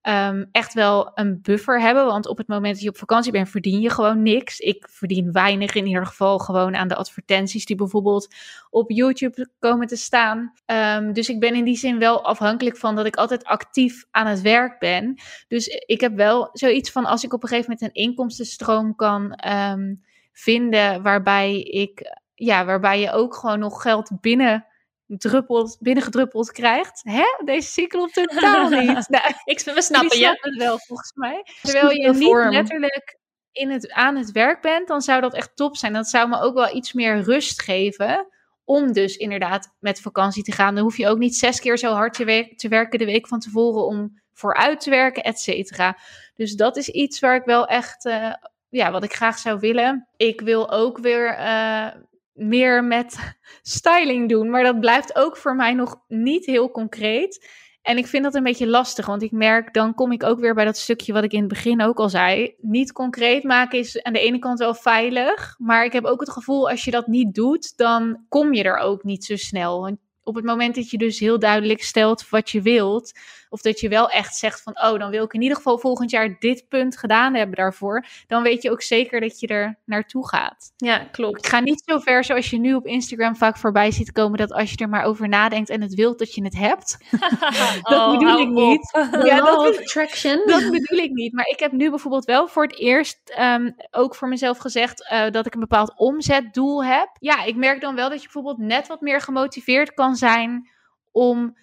um, echt wel een buffer hebben. Want op het moment dat je op vakantie bent, verdien je gewoon niks. Ik verdien weinig in ieder geval gewoon aan de advertenties die bijvoorbeeld op YouTube komen te staan. Um, dus ik ben in die zin wel afhankelijk van dat ik altijd actief aan het werk ben. Dus ik heb wel zoiets van als ik op een gegeven moment een inkomstenstroom kan um, vinden waarbij ik ja, waarbij je ook gewoon nog geld binnen druppelt, binnengedruppeld krijgt. Hè? Deze cykel totaal *laughs* niet. nou, ik, we snappen je. het wel, volgens mij. Terwijl je niet letterlijk in het, aan het werk bent, dan zou dat echt top zijn. Dat zou me ook wel iets meer rust geven. Om dus inderdaad met vakantie te gaan. Dan hoef je ook niet zes keer zo hard te, we te werken de week van tevoren om vooruit te werken, et cetera. Dus dat is iets waar ik wel echt, uh, ja, wat ik graag zou willen. Ik wil ook weer uh, meer met styling doen. Maar dat blijft ook voor mij nog niet heel concreet. En ik vind dat een beetje lastig, want ik merk, dan kom ik ook weer bij dat stukje wat ik in het begin ook al zei. Niet concreet maken is aan de ene kant wel veilig, maar ik heb ook het gevoel, als je dat niet doet, dan kom je er ook niet zo snel. Want op het moment dat je dus heel duidelijk stelt wat je wilt, of dat je wel echt zegt van, oh, dan wil ik in ieder geval volgend jaar dit punt gedaan hebben daarvoor. Dan weet je ook zeker dat je er naartoe gaat. Ja, klopt. Ik ga niet zo ver zoals je nu op Instagram vaak voorbij ziet komen, dat als je er maar over nadenkt en het wilt, dat je het hebt. *laughs* dat oh, bedoel ik niet. ja, dat, attraction. dat bedoel ik niet. Maar ik heb nu bijvoorbeeld wel voor het eerst um, ook voor mezelf gezegd uh, dat ik een bepaald omzetdoel heb. Ja, ik merk dan wel dat je bijvoorbeeld net wat meer gemotiveerd kan zijn om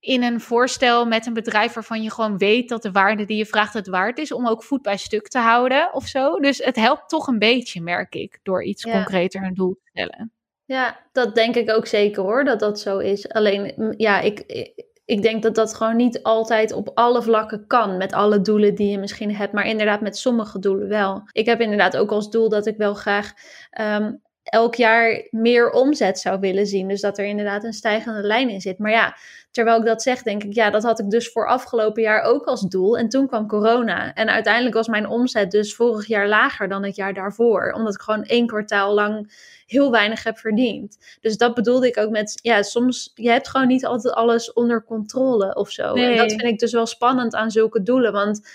in een voorstel met een bedrijf waarvan je gewoon weet dat de waarde die je vraagt het waard is, om ook voet bij stuk te houden of zo. Dus het helpt toch een beetje, merk ik, door iets ja. concreter een doel te stellen. Ja, dat denk ik ook zeker hoor, dat dat zo is. Alleen, ja, ik, ik denk dat dat gewoon niet altijd op alle vlakken kan. Met alle doelen die je misschien hebt. Maar inderdaad, met sommige doelen wel. Ik heb inderdaad ook als doel dat ik wel graag um, elk jaar meer omzet zou willen zien. Dus dat er inderdaad een stijgende lijn in zit. Maar ja, terwijl ik dat zeg, denk ik, ja, dat had ik dus voor afgelopen jaar ook als doel. En toen kwam corona. En uiteindelijk was mijn omzet dus vorig jaar lager dan het jaar daarvoor. Omdat ik gewoon één kwartaal lang heel weinig heb verdiend. Dus dat bedoelde ik ook met, ja, soms, je hebt gewoon niet altijd alles onder controle of zo. Nee. En dat vind ik dus wel spannend aan zulke doelen. Want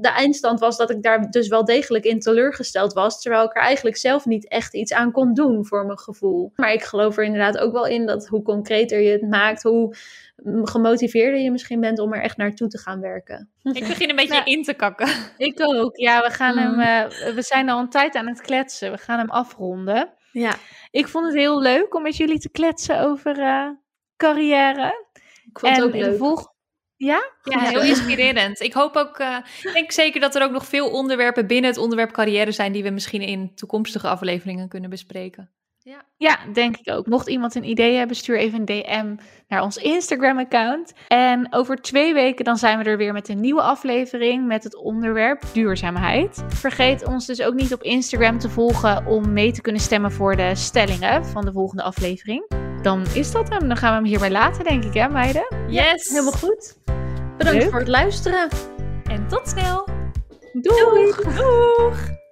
de eindstand was dat ik daar dus wel degelijk in teleurgesteld was. Terwijl ik er eigenlijk zelf niet echt iets aan kon doen voor mijn gevoel. Maar ik geloof er inderdaad ook wel in dat hoe concreter je het maakt, hoe gemotiveerder je misschien bent om er echt naartoe te gaan werken. Ik begin een beetje nou, in te kakken. *laughs* Ik ook. Ja, we gaan hem. Uh, we zijn al een tijd aan het kletsen. We gaan hem afronden. Ja. Ik vond het heel leuk om met jullie te kletsen over uh, carrière. Ik vond het ook leuk. Volg, Ja? Ja, heel inspirerend. Ik hoop ook, uh, ik denk zeker dat er ook nog veel onderwerpen binnen het onderwerp carrière zijn die we misschien in toekomstige afleveringen kunnen bespreken. Ja. ja, denk ik ook. Mocht iemand een idee hebben, stuur even een DM naar ons Instagram-account. En over twee weken dan zijn we er weer met een nieuwe aflevering met het onderwerp duurzaamheid. Vergeet ons dus ook niet op Instagram te volgen om mee te kunnen stemmen voor de stellingen van de volgende aflevering. Dan is dat hem. Dan gaan we hem hierbij laten, denk ik, hè meiden? Yes! helemaal goed. Bedankt voor het luisteren. En tot snel. Doeg! Doeg!